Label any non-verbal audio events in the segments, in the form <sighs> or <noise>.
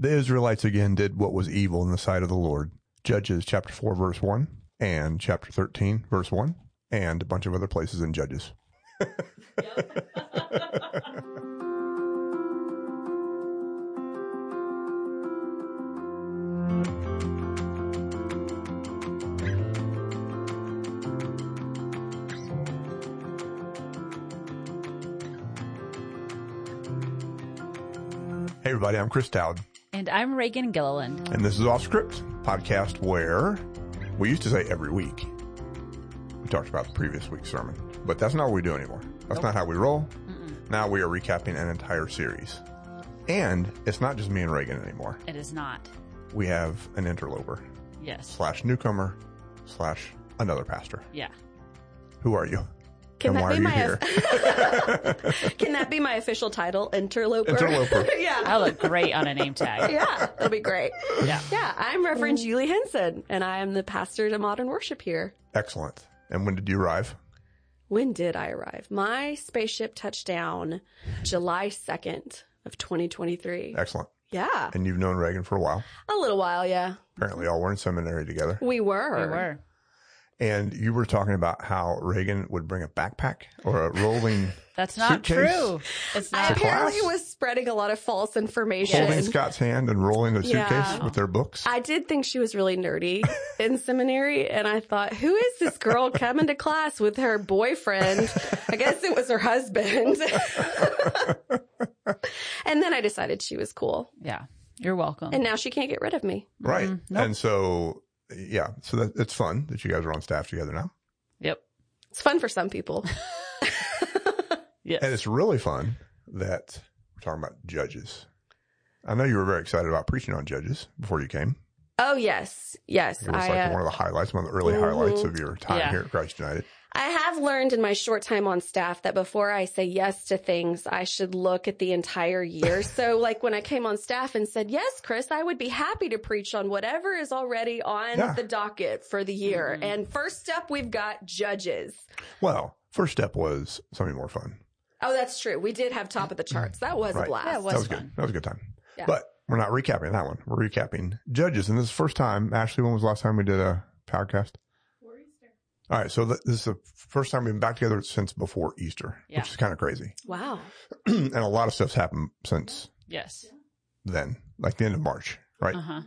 The Israelites again did what was evil in the sight of the Lord. Judges chapter 4, verse 1, and chapter 13, verse 1, and a bunch of other places in Judges. <laughs> Hey, everybody, I'm Chris Dowd, And I'm Raegan Gilliland. and this is Off Script, podcast where we used to say every week we talked about the previous week's sermon, but that's not what we do anymore. That's not how we roll. Now we are recapping an entire series. And it's not just me and Raegan anymore. It is not. We have an interloper Yes. slash newcomer slash another pastor. Yeah. Who are you? Can and that why be are you my here? <laughs> Can that be my official title? Interloper. Interloper. <laughs> yeah. I look great on a name tag. <laughs> Yeah, that'll be great. Yeah. Yeah, I'm Reverend Julie Henson, and I am the pastor to Modern Worship here. Excellent. And when did you arrive? When did I arrive? My spaceship touched down July 2nd of 2023. Excellent. Yeah, And you've known Raegan for a while. a little while, yeah. Apparently, all were in seminary together. We were. We were. And you were talking about how Raegan would bring a backpack or a rolling <laughs> That's not Suitcase? true. It's I not. apparently class? was spreading a lot of false information. holding Scott's hand and rolling a suitcase Yeah. with their books. I did think she was really nerdy <laughs> in seminary, and I thought, who is this girl coming to class with her boyfriend? I guess it was her husband. <laughs> and then I decided she was cool, Yeah. You're welcome. and now she can't get rid of me. right. Mm-hmm. nope. And so, yeah, so that, it's fun that you guys are on staff together now. yep. It's fun for some people. <laughs> Yes. And it's really fun that we're talking about judges. I know you were very excited about preaching on judges before you came. Oh yes, yes. It was I like uh, one of the highlights, one of the early Mhm. highlights of your time Yeah. here at Christ United. I have learned in my short time on staff that before I say yes to things, I should look at the entire year. <laughs> so, like when I came on staff and said, Yes, Chris, I would be happy to preach on whatever is already on Yeah. the docket for the year. Mhm. And first up, we've got judges. Well, first step was something more fun. Oh, that's true. We did have top of the charts. That was Right. a blast. Yeah, was that was fun. good. That was a good time. Yeah. But we're not recapping that one. We're recapping judges. And this is the first time. Ashley, when was the last time we did a podcast? All right. So th- this is the first time we've been back together since before Easter, Yeah. which is kind of crazy. <clears throat> Wow. and a lot of stuff's happened since Yes. then, like the end of March, right? Uh huh.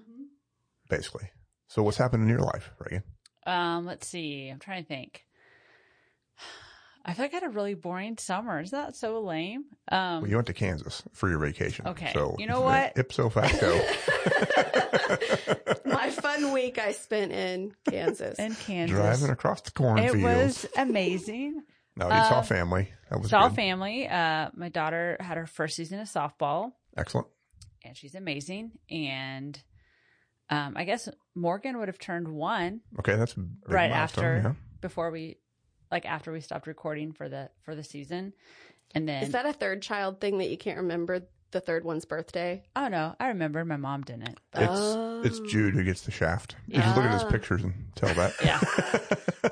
Basically. So what's happened in your life, Raegan? Um, let's see. I'm trying to think. I feel like I had a really boring summer. Is that so lame? Um, Well, you went to Kansas for your vacation. Okay. So You know what? Ipso facto. <laughs> My fun week I spent in Kansas. in Kansas. driving across the it was amazing. no, you saw uh, family. That was Saw good. family. Uh, my daughter had her first season of softball. Excellent. and she's amazing. And um, I guess Morgan would have turned one Okay, that's a big right milestone, after yeah. before we, like after we stopped recording for the for the season. And then Is that a third child thing that you can't remember the third one's birthday? oh no, I remember my mom didn't. But It's it's Oh. Jude who gets the shaft. You just look at his Ah. pictures and tell that. <laughs> Yeah.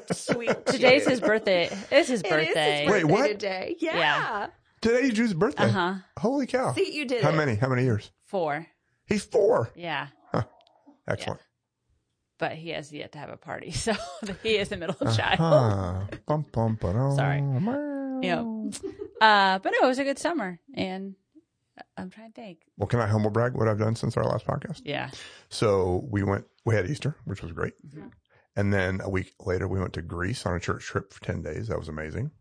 <laughs> Sweet. today's his birthday. It's his It is his birthday. Wait, what? today. Yeah. Yeah. Today's Jude's birthday. Uh huh. Holy cow! See, you did How it. many? How many years? Four. He's four. Yeah. Excellent. But he has yet to have a party, <laughs> so he is a middle child. Uh-huh. Bum, bum, ba-dum. Sorry. Yep. Uh, but no, it was a good summer, and I'm trying to think. Well, can I humble brag what I've done since our last podcast? Yeah. So we went, we had Easter, which was great. Mhm. And then a week later, we went to Greece on a church trip for 10 days. That was amazing.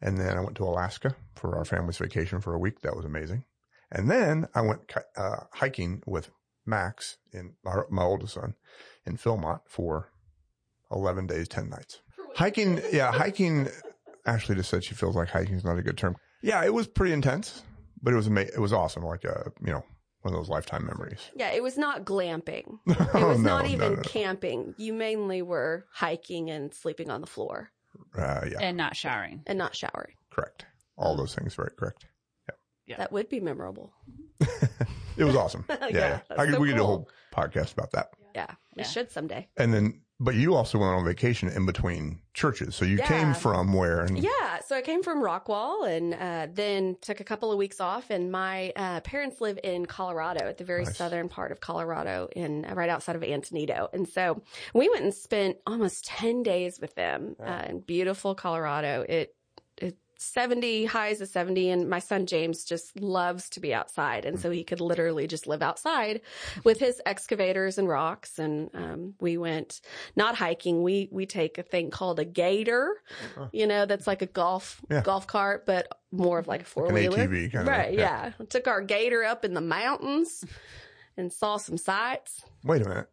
And then I went to Alaska for our family's vacation for a week. That was amazing. And then I went uh, hiking with Max in my, my oldest son in Philmont for 11 days, 10 nights. Hiking, yeah, hiking. Ashley just said she feels like hiking is not a good term. Yeah, it was pretty intense, but it was ama- it was awesome. Like a, you know, one of those lifetime memories. Yeah, it was not glamping. <laughs> It Oh, was no, not even no, no. camping. You mainly were hiking and sleeping on the floor Uh, yeah, And not showering. and not showering. correct. All those things, very correct. Yeah. That would be memorable. <laughs> It was awesome. <laughs> Yeah, Yeah, yeah. I could, so we could do a whole podcast about that yeah, we yeah. should someday. And then, but you also went on vacation in between churches. So you yeah. came from where? And- yeah. So I came from Rockwall and uh, then took a couple of weeks off. And my uh, parents live in Colorado, at the very nice. southern part of Colorado, in uh, right outside of Antonito. And so we went and spent almost ten days with them uh, in beautiful Colorado. It it 70, highs of 70. And my son James just loves to be outside. And so he could literally just live outside with his excavators and rocks. And um, we went not hiking. We, we take a thing called a gator, uh-huh. you know, that's like a golf, yeah. golf cart, but more of like a four wheeler. Like right. yeah. yeah. Took our gator up in the mountains and saw some sights. Wait a minute.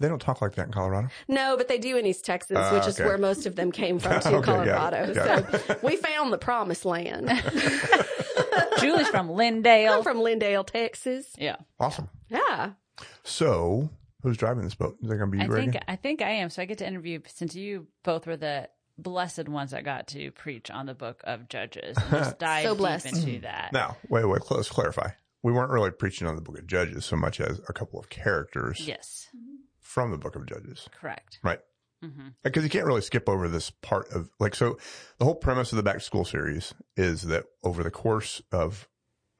They don't talk like that in Colorado. No, but they do in East Texas, Ah, which is where most of them came from <laughs> to Okay, got it, Colorado. got So <laughs> we found the promised land. <laughs> Julie's from Lindale. I'm Lindale. from Lindale, Texas. Yeah. Awesome. Yeah. So who's driving this boat? Is that going to be you? I you, think I think I am. So I get to interview since you both were the blessed ones that got to preach on the book of Judges. And just dive So deep blessed. into that. Now, wait, wait, let's clarify. We weren't really preaching on the book of Judges so much as a couple of characters Yes, from the book of Judges, correct. right? hmm Because you can't really skip over this part of like, so the whole premise of the back to school series is that over the course of,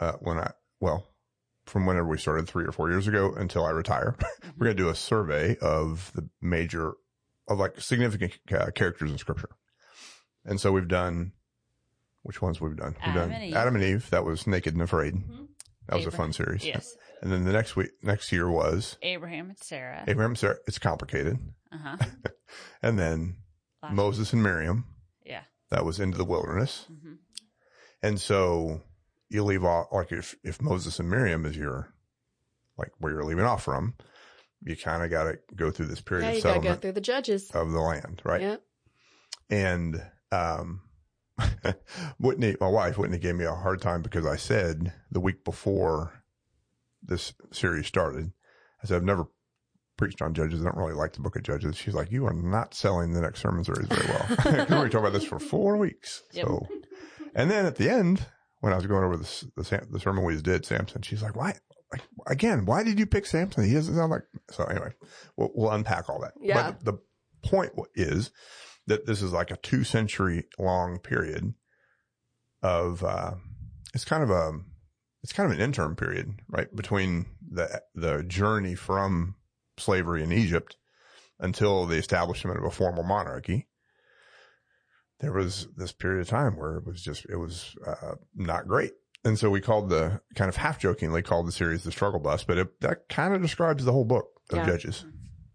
uh, when I, well, from whenever we started three or four years ago until I retire, <laughs> we're going to do a survey of the major, of like significant uh, characters in scripture. And so we've done, which ones we've done? We've Adam done and Adam and Eve. That was Naked and Afraid. Mhm. That was a fun series. Yes, And then the next week, next year was Abraham and Sarah. Abraham, and Sarah. It's complicated. Uh huh. <laughs> And then Moses and Miriam. Yeah. That was into the wilderness. hmm And so you leave off, like if, if Moses and Miriam is your, like where you're leaving off from, you kind of got to go through this period Yeah, of you gotta go through the judges. of the land, right? Yeah. And, um, <laughs> Whitney, my wife, Whitney gave me a hard time because I said the week before this series started, I said, I've never preached on judges. I don't really like the book of judges. She's like, you are not selling the next sermon series very well. <laughs> we were talking about this for four weeks. Yep. So, and then at the end, when I was going over this, the, the sermon we did, Samson, she's like, why? Like, again, why did you pick Samson? He doesn't sound like, so anyway, we'll, we'll unpack all that. Yeah. But the, the point is that this is like a two century long period of, uh, it's kind of a, it's kind of an interim period, right? Between the, the journey from slavery in Egypt until the establishment of a formal monarchy. There was this period of time where it was just, it was, uh, not great. And so we called the kind of half jokingly called the series the struggle bus, but it, that kind of describes the whole book of Yeah. Judges.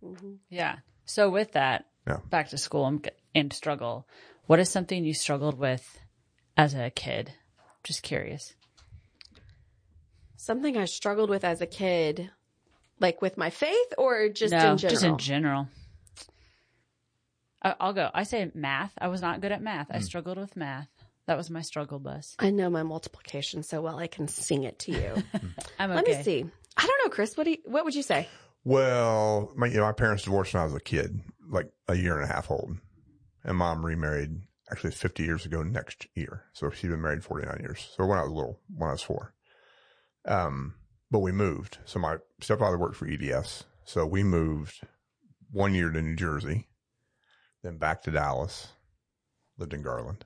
Mhm. Yeah. So with that, Yeah. back to school and, and struggle. What is something you struggled with as a kid? Just curious. Something I struggled with as a kid, like with my faith or just no, in general? just in general. I- I'll go. I say math. I was not good at math. Hmm. I struggled with math. That was my struggle bus. I know my multiplication so well I can sing it to you. <laughs> I'm okay. Let me see. I don't know, Chris. What do you, what would you say? Well, my, you know, my parents divorced when I was a kid, like a year and a half old. And mom remarried actually 50 years ago next year. So she'd been married 49 years. So when I was little, when I was four. Um, but we moved. So my stepfather worked for EDS. So we moved one year to New Jersey, then back to Dallas, lived in Garland,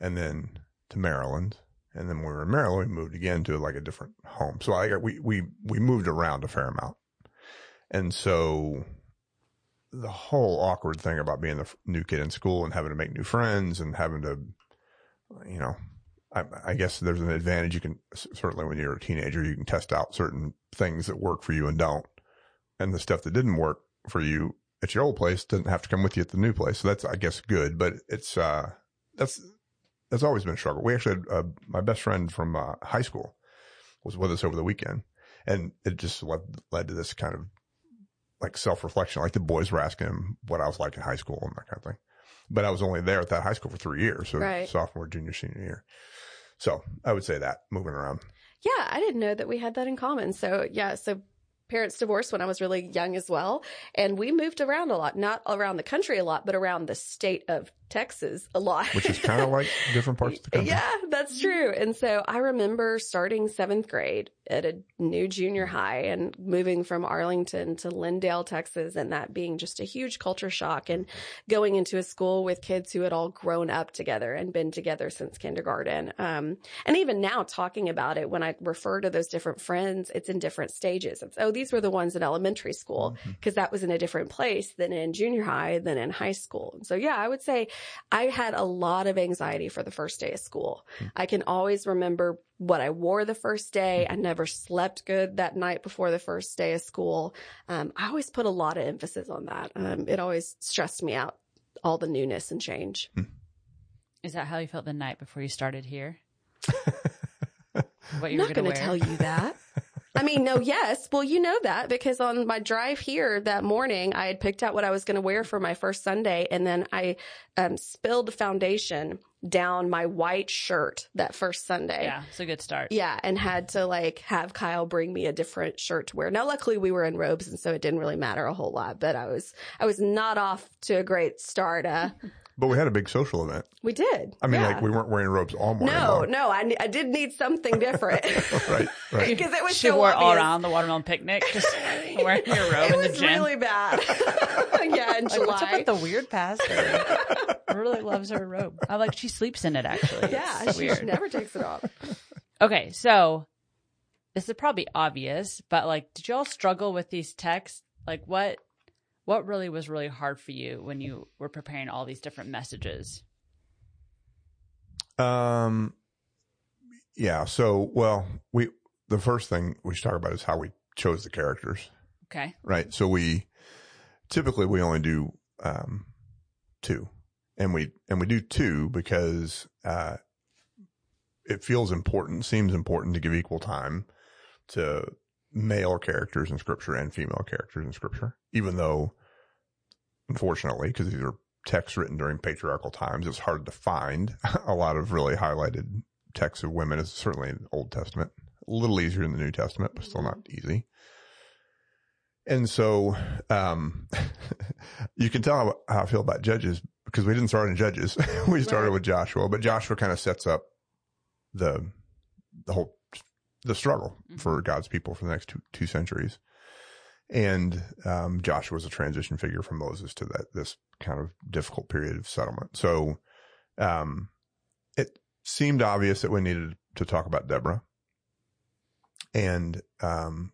and then to Maryland. And then when we were in Maryland, we moved again to like a different home. So I we, we, we moved around a fair amount. And so the whole awkward thing about being the new kid in school and having to make new friends and having to, you know, I, I guess there's an advantage. You can certainly when you're a teenager, you can test out certain things that work for you and don't. And the stuff that didn't work for you at your old place doesn't have to come with you at the new place. So that's, I guess, good, but it's, uh, that's, that's always been a struggle. We actually had, uh, my best friend from, uh, high school was with us over the weekend and it just led, led to this kind of like self reflection. Like the boys were asking him what I was like in high school and that kind of thing. But I was only there at that high school for three years. So Right. sophomore, junior, senior year. So I would say that moving around. Yeah, I didn't know that we had that in common. So yeah, so parents divorced when I was really young as well. And we moved around a lot, not around the country a lot, but around the state of Texas a lot. Which is kind of like <laughs> different parts of the country. Yeah, that's true. And so I remember starting seventh grade at a new junior mm-hmm. high and moving from Arlington to Lindale, Texas, and that being just a huge culture shock and mm-hmm. going into a school with kids who had all grown up together and been together since kindergarten. Um, and even now talking about it, when I refer to those different friends, it's in different stages. It's, oh, these were the ones in elementary school mm-hmm. because that was in a different place than in junior high, than in high school. So yeah, I would say I had a lot of anxiety for the first day of school. I can always remember what I wore the first day. I never slept good that night before the first day of school. Um, I always put a lot of emphasis on that. Um, it always stressed me out, all the newness and change. Is that how you felt the night before you started here? <laughs> what I'm not going going to tell you that. <laughs> I mean, no, yes. Well, you know that because on my drive here that morning, I had picked out what I was going to wear for my first Sunday, and then I um, spilled foundation down my white shirt that first Sunday. Yeah, it's a good start. Yeah, and had to like have Kyle bring me a different shirt to wear. Now, luckily, we were in robes, and so it didn't really matter a whole lot. But I was, I was not off to a great start. Uh, But we had a big social event. we did. I mean, Yeah. like we weren't wearing robes all morning. no, long. no, I, I did need something different <laughs> <laughs> Right, right. because it was She so wore it all around the watermelon picnic, just wearing your robe It in the was gym. really bad. <laughs> yeah, in like, July. what's up with the weird pastor? really loves her robe. I like she sleeps in it actually. yeah, It's she weird. never takes it off. Okay, so this is probably obvious, but like, did y'all struggle with these texts? Like, what what really was really hard for you when you were preparing all these different messages? Um, yeah. So, well, we the first thing we should talk about is how we chose the characters, Okay, right? So we typically we only do um two, and we and we do two because uh it feels important, seems important to give equal time to male characters in scripture and female characters in scripture, even though unfortunately, because these are texts written during patriarchal times, it's hard to find <laughs> a lot of really highlighted texts of women, is certainly in the Old Testament. A little easier in the New Testament, but still not easy. And so, um, <laughs> you can tell how, how I feel about Judges because we didn't start in Judges. <laughs> we started Right. with Joshua, but Joshua kind of sets up the, the whole, the struggle for God's people for the next two, two centuries. And, um, Joshua was a transition figure from Moses to that, this kind of difficult period of settlement. So, um, it seemed obvious that we needed to talk about Deborah. And, um,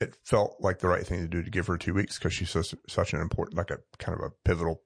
it felt like the right thing to do to give her two weeks because she's such, such an important, like a kind of a pivotal.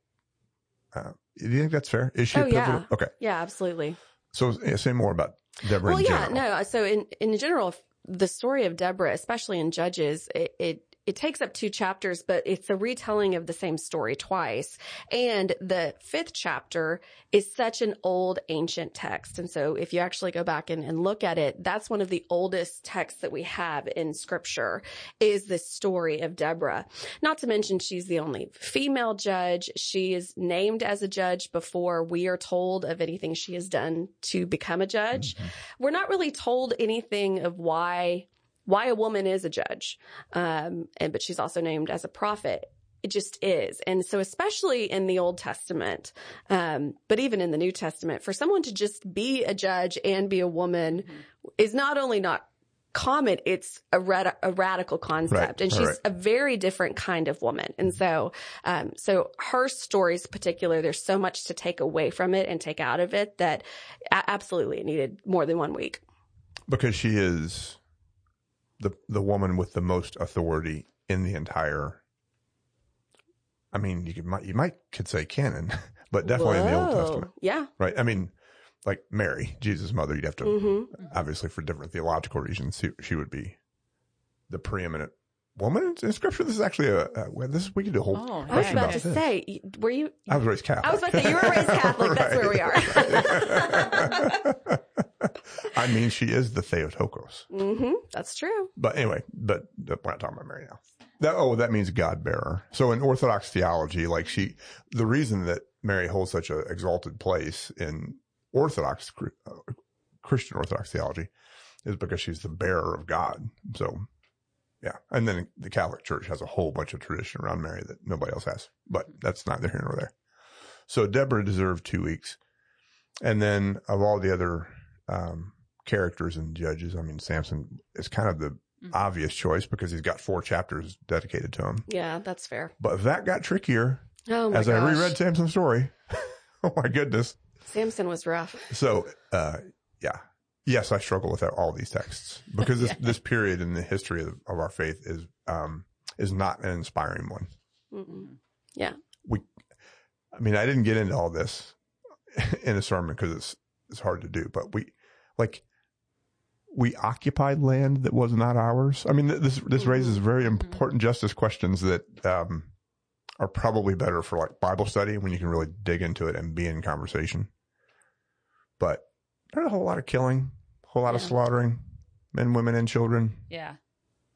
Uh, do you think that's fair? Is she a Oh, yeah. pivotal? Okay. Yeah, absolutely. So yeah, say more about Deborah Well, yeah, general. no. So in in general, the story of Deborah, especially in Judges, it, it it takes up two chapters, but it's a retelling of the same story twice. And the fifth chapter is such an old ancient text. And so if you actually go back and, and look at it, that's one of the oldest texts that we have in scripture is this story of Deborah. Not to mention she's the only female judge. She is named as a judge before we are told of anything she has done to become a judge. Mm-hmm. We're not really told anything of why why a woman is a judge. Um, and but she's also named as a prophet. It just is. And so especially in the Old Testament, um, but even in the New Testament, for someone to just be a judge and be a woman is not only not common, it's a, rad- a radical concept. Right, And she's right. a very different kind of woman. And so, um, so her stories particular, there's so much to take away from it and take out of it that a- absolutely it needed more than one week. because she is the the woman with the most authority in the entire. I mean, you could might you might could say canon, <laughs> but definitely in the Old Testament, Yeah. right? I mean, like Mary, Jesus' mother, you'd have to hmm obviously for different theological reasons, she, she would be the preeminent woman in Scripture. This is actually a, a well, this we could do a whole Oh, I was about about to this. say, were you? I was raised Catholic. I was about to say, you were raised <laughs> Catholic. That's where we are. <laughs> <laughs> I mean, she is the Theotokos. hmm That's true. But anyway, but we're not talking about Mary now. That, oh, that means God bearer. So in Orthodox theology, like she, the reason that Mary holds such an exalted place in Orthodox, uh, Christian Orthodox theology is because she's the bearer of God. So yeah. And then the Catholic Church has a whole bunch of tradition around Mary that nobody else has, but that's neither here nor there. So Deborah deserved two weeks. And then of all the other, um, characters and judges, I mean, Samson is kind of the Mhm. obvious choice because he's got four chapters dedicated to him. Yeah, that's fair. But that got trickier Oh as gosh. I reread Samson's story. <laughs> oh my goodness. Samson was rough. So, uh, yeah. Yes, I struggle with all these texts because this, <laughs> Yeah. this period in the history of, of our faith is, um, is not an inspiring one. Mm-mm. Yeah, we. I mean, I didn't get into all this <laughs> in a sermon because it's, it's hard to do, but we, like, we occupied land that was not ours. I mean, th- this, this Mhm. raises very important justice questions that, um, are probably better for like Bible study when you can really dig into it and be in conversation. But there's a whole lot of killing, a whole lot of slaughtering, men, women, and children. Yeah.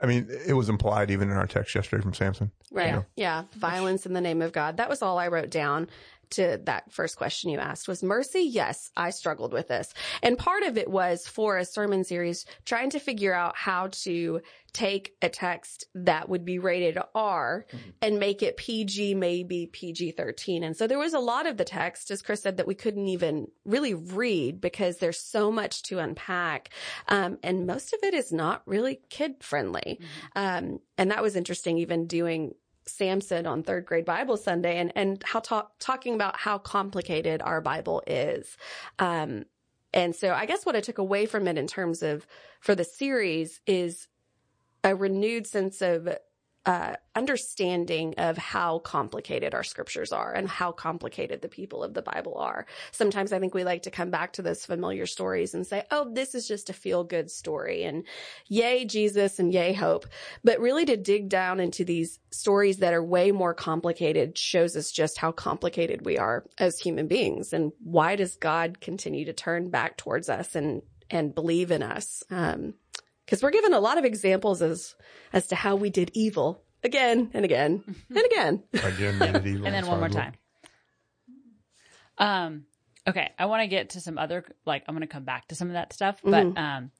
I mean, it was implied even in our text yesterday from Samson. Right. Yeah. Yeah. Violence in the name of God. That was all I wrote down to that first question you asked was mercy. Yes, I struggled with this. And part of it was for a sermon series trying to figure out how to take a text that would be rated R and make it PG, maybe PG 13. And so there was a lot of the text, as Chris said, that we couldn't even really read because there's so much to unpack. Um, and most of it is not really kid friendly. Um, and that was interesting, even doing Samson on third grade Bible Sunday and, and how talk, talking about how complicated our Bible is. Um, and so I guess what I took away from it in terms of for the series is a renewed sense of uh, understanding of how complicated our scriptures are and how complicated the people of the Bible are. Sometimes I think we like to come back to those familiar stories and say, oh, this is just a feel good story and yay Jesus and yay hope. But really to dig down into these stories that are way more complicated shows us just how complicated we are as human beings. And why does God continue to turn back towards us and, and believe in us? Um, cause we're given a lot of examples as, as to how we did evil again and again and again. <laughs> Again, needed evil and then one more time. Um, okay, I want to get to some other like I'm going to come back to some of that stuff, but Mhm. um,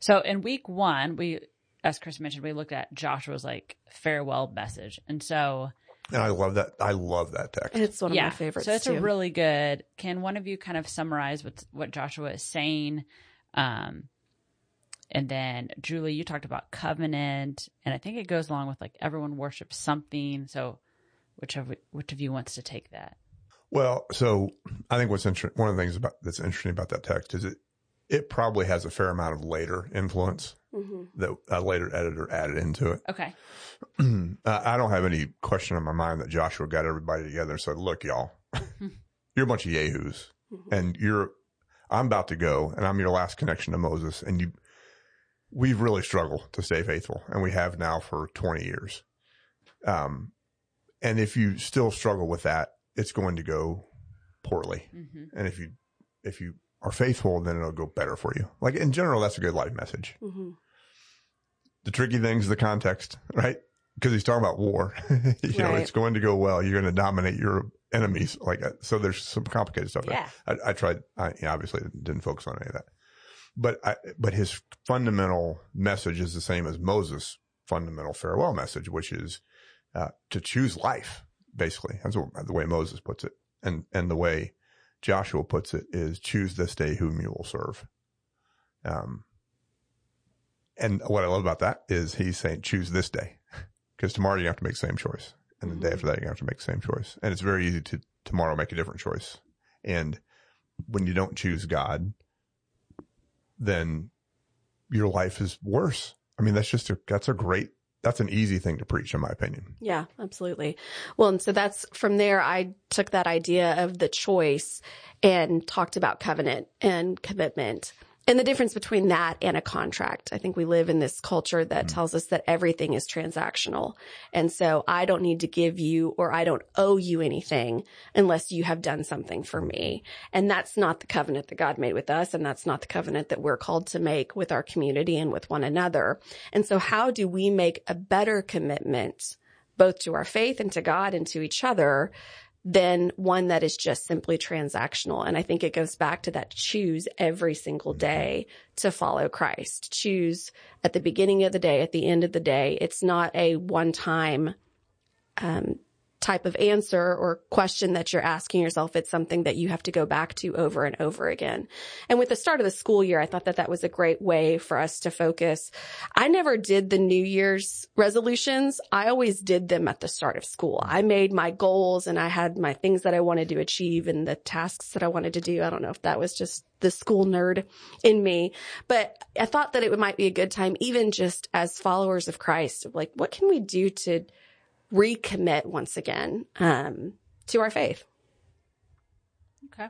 so in week one we, as Chris mentioned, we looked at Joshua's like farewell message, and so And I love that. I love that text. It's one of yeah, my favorites so it's too. a really good. Can one of you kind of summarize what what Joshua is saying? Um, and then Julie, you talked about covenant, and I think it goes along with like everyone worships something. So, which of which of you wants to take that? Well, so I think what's interesting, one of the things about that's interesting about that text is it, it probably has a fair amount of later influence Mhm. that a later editor added into it. Okay. <clears throat> I don't have any question in my mind that Joshua got everybody together and said, look, y'all, <laughs> <laughs> you're a bunch of yahoos Mhm. and you're, I'm about to go and I'm your last connection to Moses and you, we've really struggled to stay faithful and we have now for 20 years. Um, and if you still struggle with that, it's going to go poorly. hmm And if you, if you are faithful, then it'll go better for you. Like in general, that's a good life message. Mhm. The tricky thing is the context, right? Because he's talking about war. <laughs> you know, it's going to go well. You're going to dominate your enemies. Like, uh, so there's some complicated stuff there. Yeah. I, I tried, I you know, obviously didn't focus on any of that, but I, but his fundamental message is the same as Moses' fundamental farewell message, which is, uh, to choose life, basically. That's what, the way Moses puts it. And, and the way Joshua puts it is choose this day whom you will serve. Um, and what I love about that is he's saying choose this day <laughs> because tomorrow you have to make the same choice. And the day Mhm. after that, you have to make the same choice. And it's very easy to tomorrow make a different choice. And when you don't choose God, then your life is worse. I mean, that's just a, that's a great, that's an easy thing to preach in my opinion. Yeah, absolutely. Well, and so that's from there, I took that idea of the choice and talked about covenant and commitment and the difference between that and a contract. I think we live in this culture that mm. tells us that everything is transactional. And so I don't need to give you or I don't owe you anything unless you have done something for me. And that's not the covenant that God made with us. And that's not the covenant that we're called to make with our community and with one another. And so how do we make a better commitment both to our faith and to God and to each other than one that is just simply transactional. And I think it goes back to that choose every single day to follow Christ. Choose at the beginning of the day, at the end of the day. It's not a one time, um, type of answer or question that you're asking yourself. It's something that you have to go back to over and over again. And with the start of the school year, I thought that that was a great way for us to focus. I never did the New Year's resolutions. I always did them at the start of school. I made my goals and I had my things that I wanted to achieve and the tasks that I wanted to do. I don't know if that was just the school nerd in me, but I thought that it might be a good time, even just as followers of Christ, like what can we do to recommit once again um, to our faith. Okay.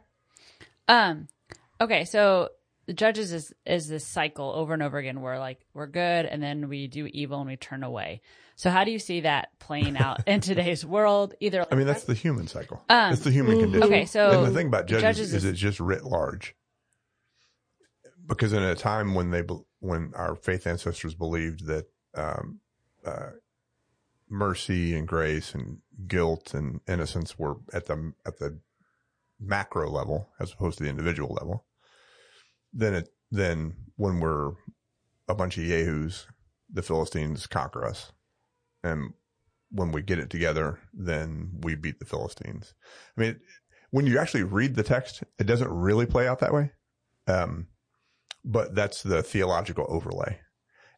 Um. Okay. So the judges is is this cycle over and over again where like we're good and then we do evil and we turn away. So how do you see that playing out in <laughs> today's world? Either like, I mean, that's the human cycle. Um, it's the human mhm. condition. okay. So and the thing about judges, judges is, is- it's just writ large. Because in a time when they, when our faith ancestors believed that, um, uh, mercy and grace and guilt and innocence were at the, at the macro level as opposed to the individual level, then it, then when we're a bunch of yahoos, the Philistines conquer us. And when we get it together, then we beat the Philistines. I mean, when you actually read the text, it doesn't really play out that way. Um, but that's the theological overlay.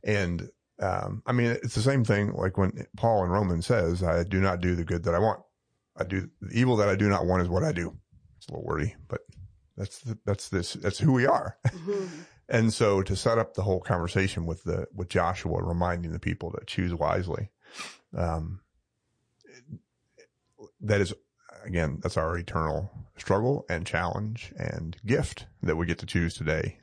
And, um, I mean, it's the same thing like when Paul in Romans says, I do not do the good that I want. I do the evil that I do not want is what I do. It's a little wordy, but that's, the, that's this, that's who we are. <laughs> And so to set up the whole conversation with the, with Joshua reminding the people to choose wisely, um, that is, again, that's our eternal struggle and challenge and gift that we get to choose today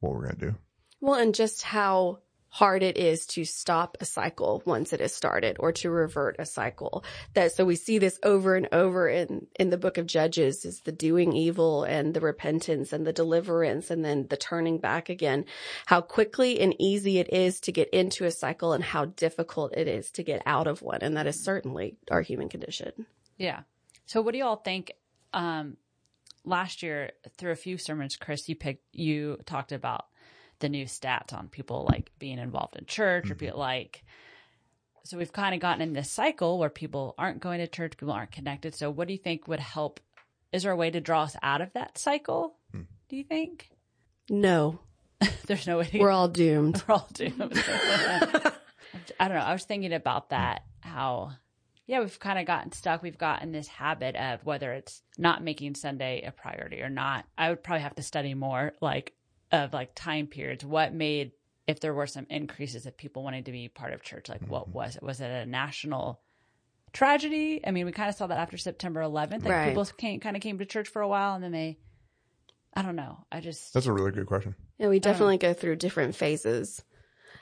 what we're going to do. Well, and just how hard it is to stop a cycle once it is started or to revert a cycle. That so we see this over and over in in the book of Judges is the doing evil and the repentance and the deliverance and then the turning back again. How quickly and easy it is to get into a cycle and how difficult it is to get out of one and that is certainly our human condition. Yeah. So what do you all think? Um, last year through a few sermons, Chris, you picked, you talked about the new stats on people like being involved in church or mm-hmm. people like, so we've kind of gotten in this cycle where people aren't going to church, people aren't connected. So what do you think would help? Is there a way to draw us out of that cycle? Hmm. Do you think? No, <laughs> There's no way to we're all doomed. <laughs> we're all doomed. <laughs> I don't know. I was thinking about hmm. that. How, yeah, we've kind of gotten stuck. We've gotten this habit of whether it's not making Sunday a priority or not. I would probably have to study more, like of like time periods. What made if there were some increases of people wanting to be part of church? Like, what mm-hmm. was it? Was it a national tragedy? I mean, we kind of saw that after September 11th. Like Right. people came, kind of came to church for a while, and then they. I don't know. I just That's a really good question. Yeah, we definitely go through different phases.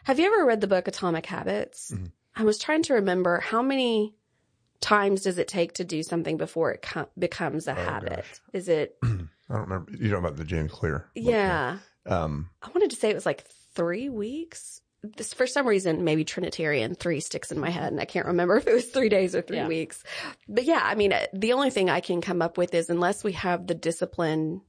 Have you ever read the book Atomic Habits? Mm-hmm. I was trying to remember how many times does it take to do something before it com- becomes a oh, habit? gosh. Is it? <clears throat> I don't remember. You know about the James Clear? book, Yeah, Um, I wanted to say it was like three weeks. This for some reason, maybe Trinitarian three sticks in my head, and I can't remember <laughs> if it was three days or three Yeah. weeks. But yeah, I mean, uh, the only thing I can come up with is unless we have the discipline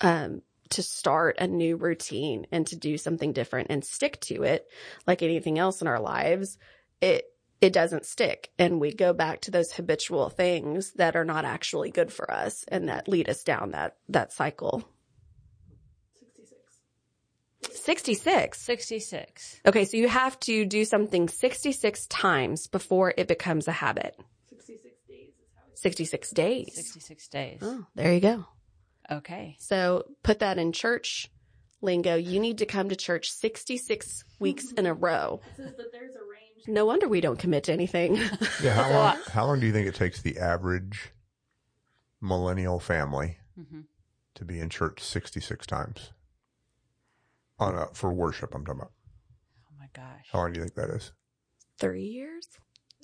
um, to start a new routine and to do something different and stick to it, like anything else in our lives, it it doesn't stick, and we go back to those habitual things that are not actually good for us and that lead us down that that cycle. 66. 66. Okay, so you have to do something 66 times before it becomes a habit. 66 days. 66 days. 66 days. Oh, there you go. Okay. So put that in church lingo. You need to come to church 66 weeks in a row. No wonder we don't commit to anything. <laughs> yeah. How long, how long do you think it takes the average millennial family hmm to be in church 66 times on a, for worship? I'm talking about. Oh my gosh. How long do you think that is? three years?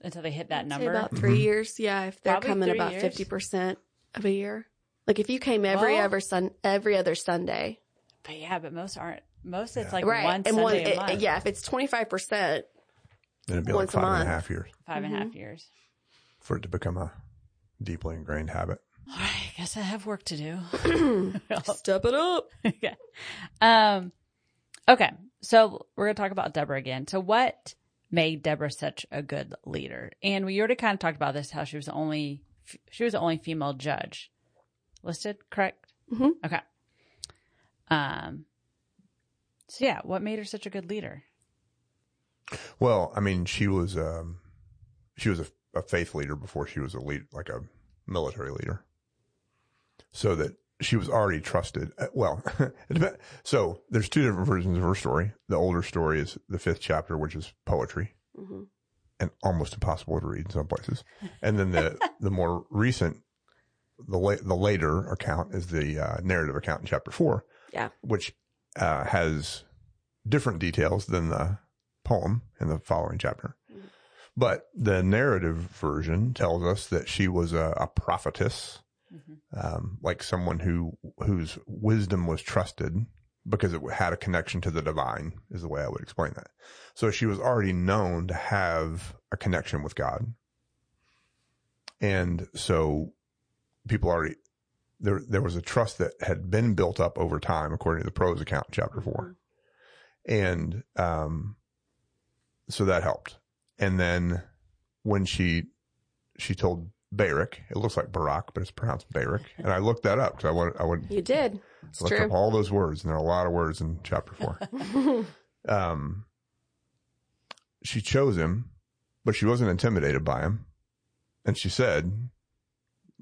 Until they hit that I'd say number. about 3 Mhm. years. Yeah, if they're Probably coming about years. 50% of a year. Like if you came every Well- ever sun every other Sunday. But yeah, but most aren't. Most it's like right. one and Sunday one a it- month. yeah, if it's 25%, Then it'd be Once like a five and a month. half years Five and a Mm-hmm. half years. for it to become a deeply ingrained habit. All right, I guess I have work to do. <coughs> <laughs> step it up. <laughs> okay. Um, okay. So we're gonna talk about Deborah again. So what made Deborah such a good leader? And we already kind of talked about this, how she was the only she was the only female judge listed, correct? Mhm. Okay. Um. So yeah, what made her such a good leader? Well, I mean, she was um, she was a, a faith leader before she was a lead, like a military leader. So that she was already trusted. Uh, Well, <laughs> so there's two different versions of her story. The older story is the fifth chapter, which is poetry Mhm. and almost impossible to read in some places. And then the <laughs> the more recent, the la- the later account is the uh, narrative account in chapter four. Yeah. which uh, has different details than the poem in the following chapter. But the narrative version tells us that she was a, a prophetess, um, like someone who whose wisdom was trusted because it had a connection to the divine, is the way I would explain that. So she was already known to have a connection with God, and so people already there there was a trust that had been built up over time, according to the prose account, chapter 4 and um, so that helped. And then when she she told Barak, it looks like Barak, but it's pronounced Barak, and I looked that up because I wanted I would You did. It's look true. up all those words, and there are a lot of words in chapter four. <laughs> um, she chose him, but she wasn't intimidated by him, and she said,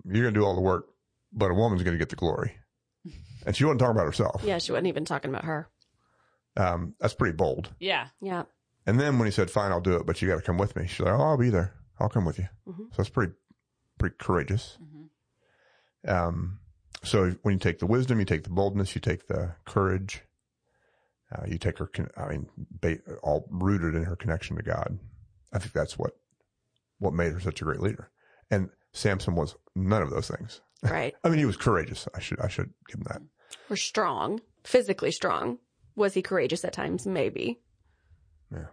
"You're gonna do all the work, but a woman's gonna get the glory." <laughs> And she wasn't talking about herself. yeah, she wasn't even talking about her. Um, that's pretty bold. Yeah. Yeah. And then when he said, "Fine, I'll do it, but you got to come with me," she's like, "Oh, I'll be there. I'll come with you." Mhm. So that's pretty, pretty courageous. Mhm. Um, so when you take the wisdom, you take the boldness, you take the courage, uh, you take her. Con- I mean, ba- all rooted in her connection to God. I think that's what what made her such a great leader. And Samson was none of those things. Right. <laughs> I mean, he was courageous. I should I should give him that. Or strong, physically strong. Was he courageous at times? Maybe. Yeah.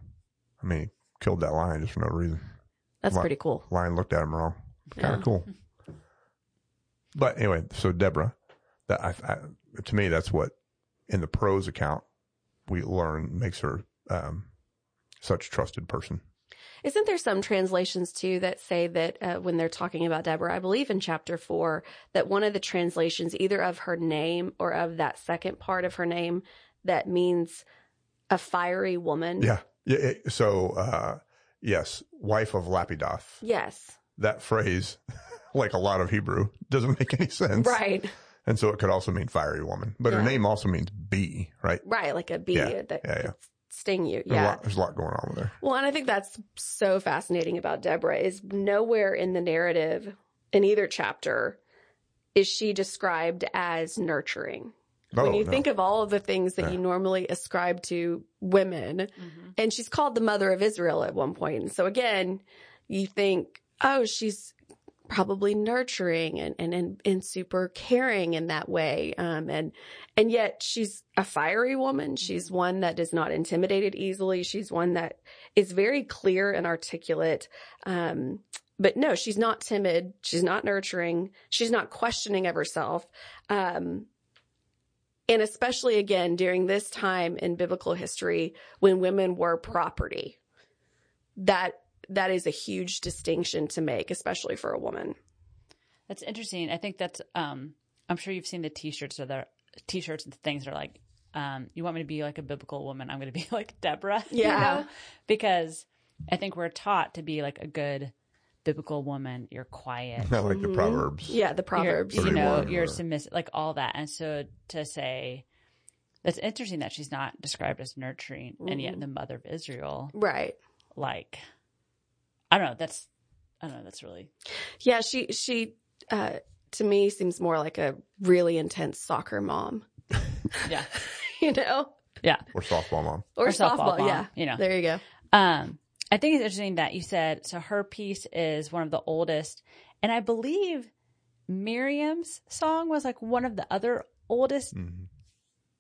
I mean, he killed that lion just for no reason. That's pretty cool. Lion looked at him wrong. Kind of Yeah. cool. But anyway, so Deborah, that I, I, to me, that's what in the prose account we learn makes her um, such a trusted person. Isn't there some translations too that say that uh, when they're talking about Deborah, I believe in chapter four, that one of the translations, either of her name or of that second part of her name, that means a fiery woman? Yeah. Yeah. so, uh, yes, wife of Lapidoth. Yes. That phrase, <laughs> like a lot of Hebrew, doesn't make any sense. Right. And so it could also mean fiery woman, but her name also means bee, right? Right. Like a bee Yeah, that yeah, yeah. could sting you. There's, a Yeah. lot, there's a lot going on with her. Well, and I think that's so fascinating about Deborah is nowhere in the narrative in either chapter is she described as nurturing. when Oh, you no. think of all of the things that Yeah. you normally ascribe to women, Mhm. and she's called the mother of Israel at one point. And so again, you think, oh, she's probably nurturing and, and, and, and super caring in that way. Um, and, and yet she's a fiery woman. She's one that is not intimidated easily. She's one that is very clear and articulate. Um, but no, she's not timid. She's not nurturing. She's not questioning of herself. Um, and especially again during this time in biblical history when women were property. That that is a huge distinction to make, especially for a woman. That's interesting. I think that's um I'm sure you've seen the t-shirts or the t-shirts and things that are like um you want me to be like a biblical woman, I'm going to be <laughs> like Deborah, you Yeah. know? Because I think we're taught to be like a good biblical woman, you're quiet. Not <laughs> like the Mhm. Proverbs. Yeah, the Proverbs. You're, you know, you're or- submissive, like all that. And so to say, that's interesting that she's not described as nurturing, and yet Mhm. the mother of Israel, Right. like, I don't know. That's, I don't know. That's really, Yeah, she she uh to me seems more like a really intense soccer mom, <laughs> yeah, <laughs> you know? yeah. Or softball mom. Or, Or softball, softball mom, yeah. you know. There you go. Um, I think it's interesting that you said so. Her piece is one of the oldest, and I believe Miriam's song was like one of the other oldest. Mhm.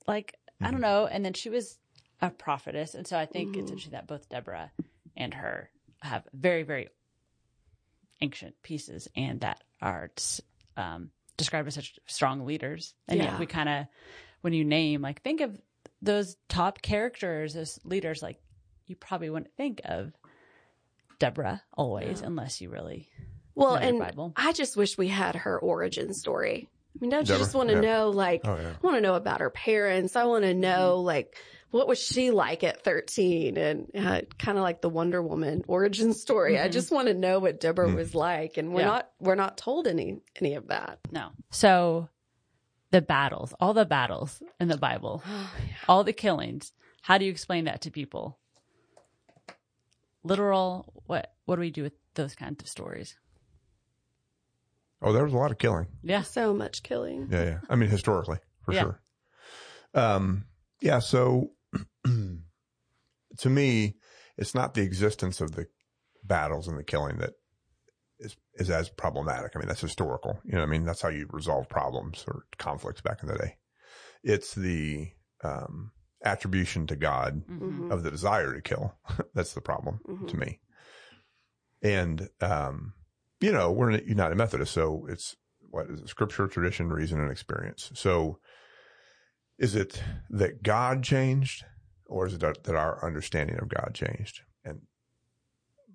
Like I don't know, and then she was a prophetess, and so I think it's Mhm. interesting that both Deborah and her have very very ancient pieces, and that are um, described as such strong leaders. And Yeah. yet we kind of, when you name like think of those top characters as leaders, like you probably wouldn't think of Deborah always, unless you really Well, know and Bible. I just wish we had her origin story. I mean, don't you just want to Yeah. know, like, Oh yeah. I want to know about her parents. I want to know, like, what was she like at 13? And uh, kind of like the Wonder Woman origin story. I Mhm. just want to know what Deborah Mm. was like. And we're Yeah. not, we're not told any, any of that. No. So the battles, all the battles in the Bible, <gasps> all the killings. How do you explain that to people? Literal. What What do we do with those kinds of stories? Oh, there was a lot of killing. Yeah. So much killing. Yeah, yeah. I mean, historically, for Yeah. sure. Um, yeah. So, to me, it's not the existence of the battles and the killing that is is as problematic. I mean, that's historical. You know, what I mean, that's how you resolve problems or conflicts back in the day. It's the um, attribution to God Mhm. of the desire to kill. <laughs> that's the problem Mhm. to me. And, um, you know, we're a United Methodist, so it's what is it? Scripture, tradition, reason, and experience. So is it that God changed or is it that that our understanding of God changed? And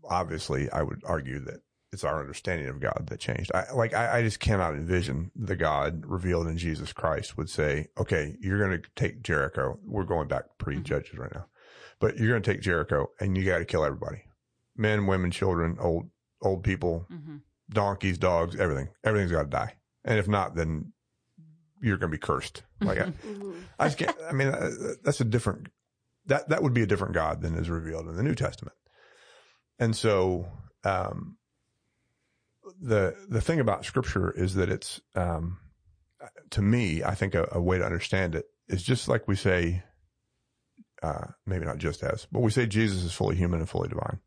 obviously I would argue that it's our understanding of God that changed. I like, I, I just cannot envision the God revealed in Jesus Christ would say, okay, you're going to take Jericho. We're going back pre judges right now, but you're going to take Jericho and you got to kill everybody men, women, children, old, old people, Mhm. donkeys, dogs, everything. Everything's got to die. And if not, then you're going to be cursed. Like I. <laughs> I just can't, I mean, uh, that's a different, that, that would be a different God than is revealed in the New Testament. And so, um, the, the thing about scripture is that it's, um, to me, I think a, a way to understand it is just like we say, uh, maybe not just as, but we say Jesus is fully human and fully divine.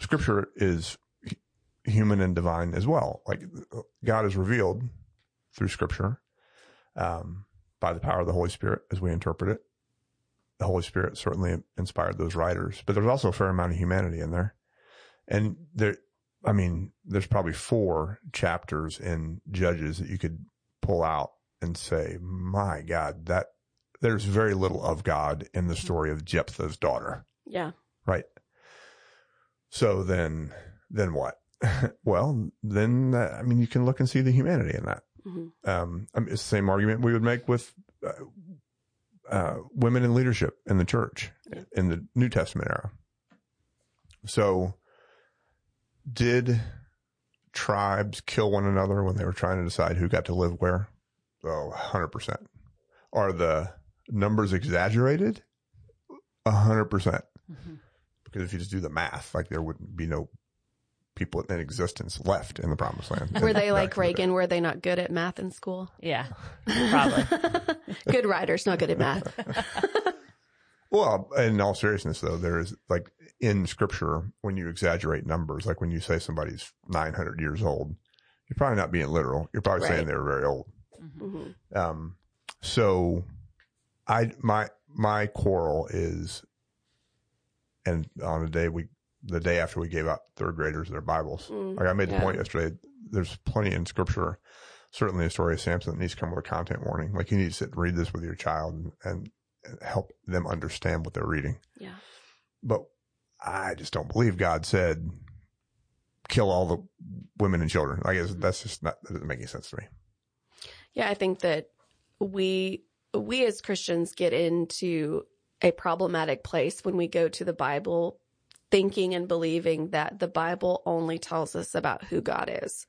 Scripture is human and divine as well. Like God is revealed through scripture, um, by the power of the Holy Spirit as we interpret it. The Holy Spirit certainly inspired those writers, but there's also a fair amount of humanity in there. And there, I mean, there's probably four chapters in Judges that you could pull out and say, my God, that there's very little of God in the story of Jephthah's daughter, Yeah. right? So then, then what? <laughs> well, then, uh, I mean, you can look and see the humanity in that. Mhm. Um, I mean, it's the same argument we would make with uh, uh, women in leadership in the church in the New Testament era. So, did tribes kill one another when they were trying to decide who got to live where? Oh, 100%. Are the numbers exaggerated? 100%. Mhm. Because if you just do the math, like there wouldn't be no people in existence left in the promised land. Were they like in the. Raegan? Were they not good at math in school? Yeah. Probably. <laughs> good writers, not good at math. <laughs> Well, in all seriousness, though, there is like in scripture, when you exaggerate numbers, like when you say somebody's 900 years old, you're probably not being literal. You're probably saying they were very old. Mhm. Mhm. Um, so I, my, my quarrel is, and on a day we, the day after we gave out third graders their Bibles, Mm, like I made the yeah. point yesterday, there's plenty in scripture, certainly the story of Samson that needs to come with a content warning. Like you need to sit and read this with your child and, and help them understand what they're reading. Yeah. But I just don't believe God said, kill all the women and children. I guess that's just not, that doesn't make any sense to me. Yeah, I think that we we as Christians get into a problematic place when we go to the Bible thinking and believing that the Bible only tells us about who God is,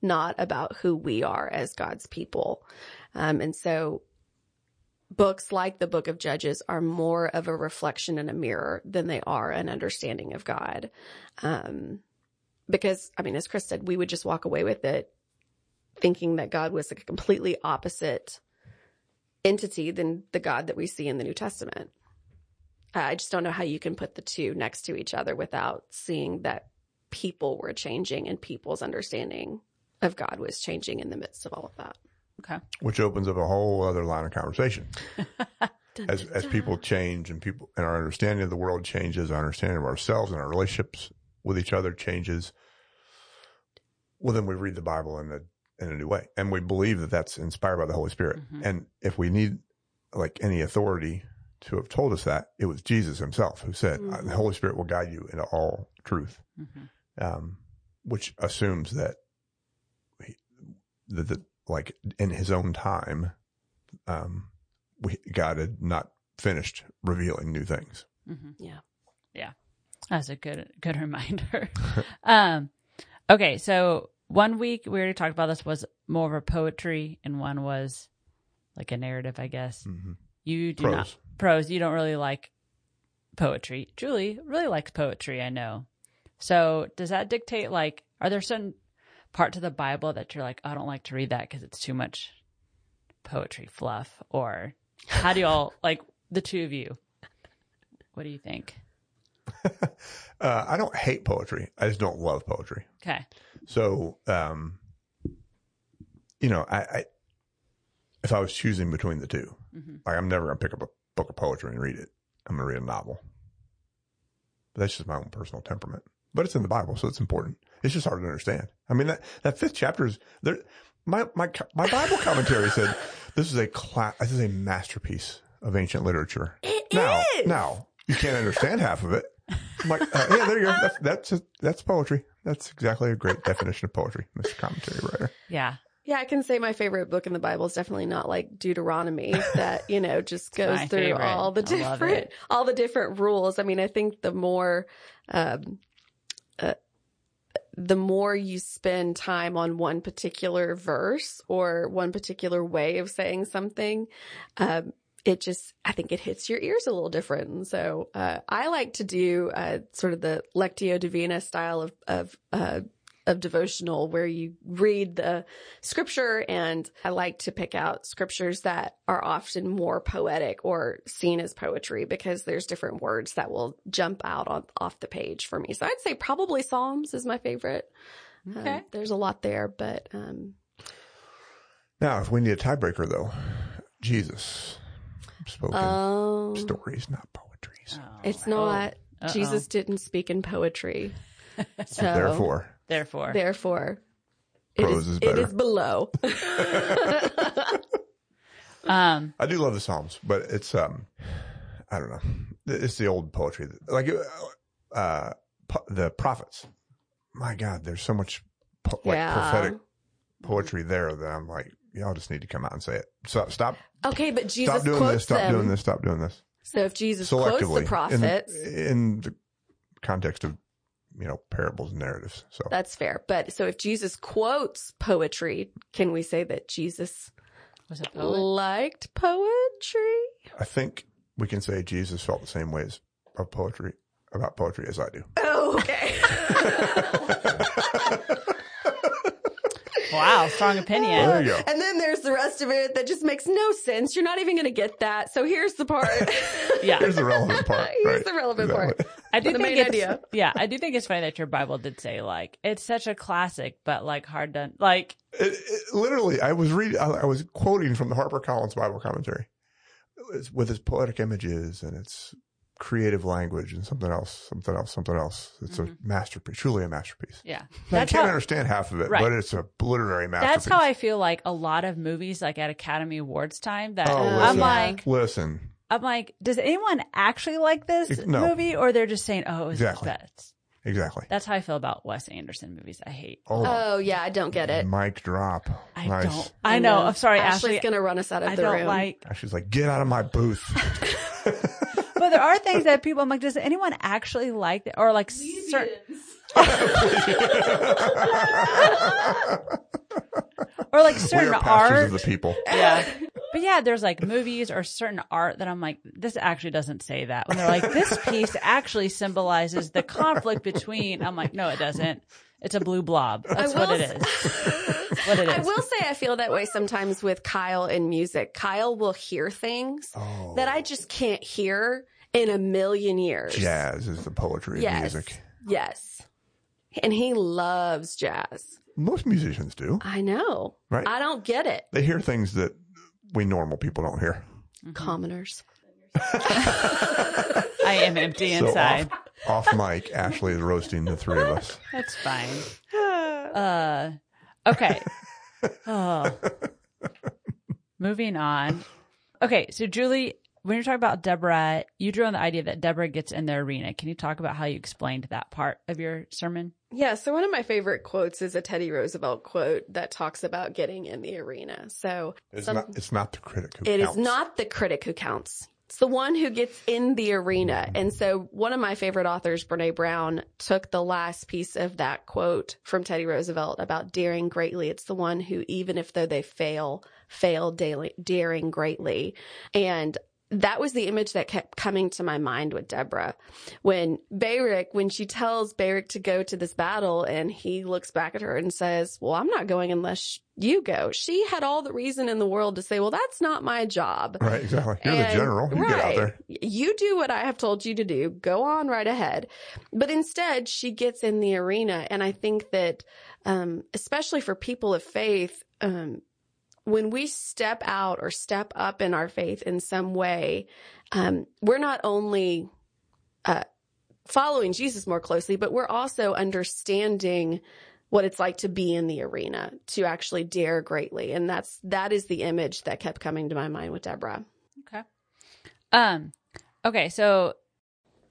not about who we are as God's people. Um, and so books like the book of Judges are more of a reflection and a mirror than they are an understanding of God. Um, because, I mean, as Chris said, we would just walk away with it thinking that God was like a completely opposite entity than the God that we see in the New Testament. Uh, I just don't know how you can put the two next to each other without seeing that people were changing and people's understanding of God was changing in the midst of all of that. Okay. Which opens up a whole other line of conversation. Dun, <laughs> As, dun, as dun. people change and people, and our understanding of the world changes, our understanding of ourselves and our relationships with each other changes. Well, then we read the Bible in a, in a new way and we believe that that's inspired by the Holy Spirit. Mhm. And if we need like any authority to have told us that, it was Jesus himself who said, Mhm. the Holy Spirit will guide you into all truth, Mhm. um, which assumes that, he, that, that, like in his own time, um, we, God had not finished revealing new things. Mhm. Yeah. Yeah. That's a good good <laughs> reminder. <laughs> um okay, so one week we already talked about this was more of a poetry and one was like a narrative, I guess. Mhm. You do Prose. not prose, you don't really like poetry. Julie really likes poetry, I know. So does that dictate like are there certain parts of the Bible that you're like, I don't like to read that because it's too much poetry fluff? Or how do y'all <laughs> like the two of you? What do you think? <laughs> Uh, I don't hate poetry. I just don't love poetry. Okay. So, um, you know, I, I, if I was choosing between the 2 Mhm. like I'm never going to pick up a book of poetry and read it. I'm going to read a novel. But that's just my own personal temperament. But it's in the Bible, so it's important. It's just hard to understand. I mean, that, that fifth chapter is there. My, my, my Bible commentary said <laughs> this is a class, this is a masterpiece of ancient literature. It Now, is. now you can't understand half of it. I'm like, uh, yeah, there you go. That's, that's, that's poetry. That's exactly a great definition of poetry, Mr. Commentary Writer. Yeah. Yeah, I can say my favorite book in the Bible is definitely not like Deuteronomy <laughs> that, you know, just goes through favorite. all the different all the different rules. I mean, I think the more um uh, the more you spend time on one particular verse or one particular way of saying something, um it just, I think it hits your ears a little different. And so, uh, I like to do, uh, sort of the Lectio Divina style of, of, uh, of devotional where you read the scripture and I like to pick out scriptures that are often more poetic or seen as poetry because there's different words that will jump out on off the page for me. So I'd say probably Psalms is my favorite. Um, Okay. there's a lot there, but um Now, if we need a tiebreaker, though, Jesus spoken um, stories, not poetries. Oh. it's not Uh-oh. Jesus didn't speak in poetry. <laughs> So Therefore, Therefore. therefore it Prose is, is it better. is below. <laughs> Um, I do love the Psalms, but it's um, I don't know. It's the old poetry, like uh, the prophets. My God, there's so much po- like Yeah. prophetic poetry there that I'm like, y'all just need to come out and say it. So stop, Okay, but Jesus stop doing quotes this, stop them. doing this, stop doing this. So if Jesus quotes the prophets, in, in the context of you know parables and narratives. So that's fair. But so if Jesus quotes poetry, can we say that Jesus was it poet? liked poetry? I think we can say Jesus felt the same ways of poetry about poetry as I do. Oh, okay. <laughs> <laughs> Wow, strong opinion. There you go. And then there's the rest of it that just makes no sense. You're not even going to get that. So here's the part. <laughs> Yeah. Here's the relevant part. <laughs> Here's the relevant Exactly. part. I do the think main it's, idea. Yeah, I do think it's funny that your Bible did say like it's such a classic, but like hard done. Like It, it, literally, I was reading, I, I was quoting from the Harper Collins Bible commentary it's with its poetic images and its creative language and something else, something else, something else. It's a mm-hmm. masterpiece, truly a masterpiece. yeah, Now, you that's can't how understand half of it, Right. but it's a literary masterpiece. that's how I feel like a lot of movies like at Academy Awards time that Oh, I'm like Listen, I'm like, does anyone actually like this No. movie, or they're just saying, "Oh, it was Exactly. the best." exactly. That's how I feel about Wes Anderson movies. I hate. Oh, Oh, yeah. I don't get it. mic drop. I nice. don't. I know. I'm sorry, Ashley's Ashley. going to run us out of I the don't room. like. She's like, get out of my booth. <laughs> But there are things that people. I'm like, does anyone actually like that, or like certain, <laughs> or like we certain are art? of the people. yeah. But yeah, there's like movies or certain art that I'm like, this actually doesn't say that. When they're like, this piece actually symbolizes the conflict between. I'm like, no, it doesn't. It's a blue blob. That's what it is. <laughs> what it I will say I feel that way sometimes with Kyle in music. Kyle will hear things Oh, that I just can't hear in a million years. jazz is the poetry of Yes. music. Yes. And he loves jazz. Most musicians do. I know. Right. I don't get it. They hear things that we normal people don't hear. Commoners. <laughs> I am empty So inside. off, off mic, Ashley is roasting the three of us. <laughs> That's fine. <sighs> Uh, okay. <laughs> Oh. Moving on. Okay, so Julie, when you're talking about Deborah, you drew on the idea that Deborah gets in the arena. Can you talk about how you explained that part of your sermon? Yeah, so one of my favorite quotes is a Teddy Roosevelt quote that talks about getting in the arena. So It's some- not. It's not the critic who It is counts. not the critic who counts. It's the one who gets in the arena. And so one of my favorite authors, Brene Brown, took the last piece of that quote from Teddy Roosevelt about daring greatly. It's the one who, even if though they fail, fail daily, daring greatly. And that was the image that kept coming to my mind with Deborah. When Barak, when she tells Barak to go to this battle and he looks back at her and says, well, I'm not going unless you go. She had all the reason in the world to say, well, that's not my job. Right. Exactly. You're And- the general. You get out right. there. You do what I have told you to do. Go on right ahead. But instead, she gets in the arena. And I think that, um, especially for people of faith, um, when we step out or step up in our faith in some way, um, we're not only, uh, following Jesus more closely, but we're also understanding what it's like to be in the arena, to actually dare greatly. And that's, that is the image that kept coming to my mind with Deborah. Okay. Um. Okay. So,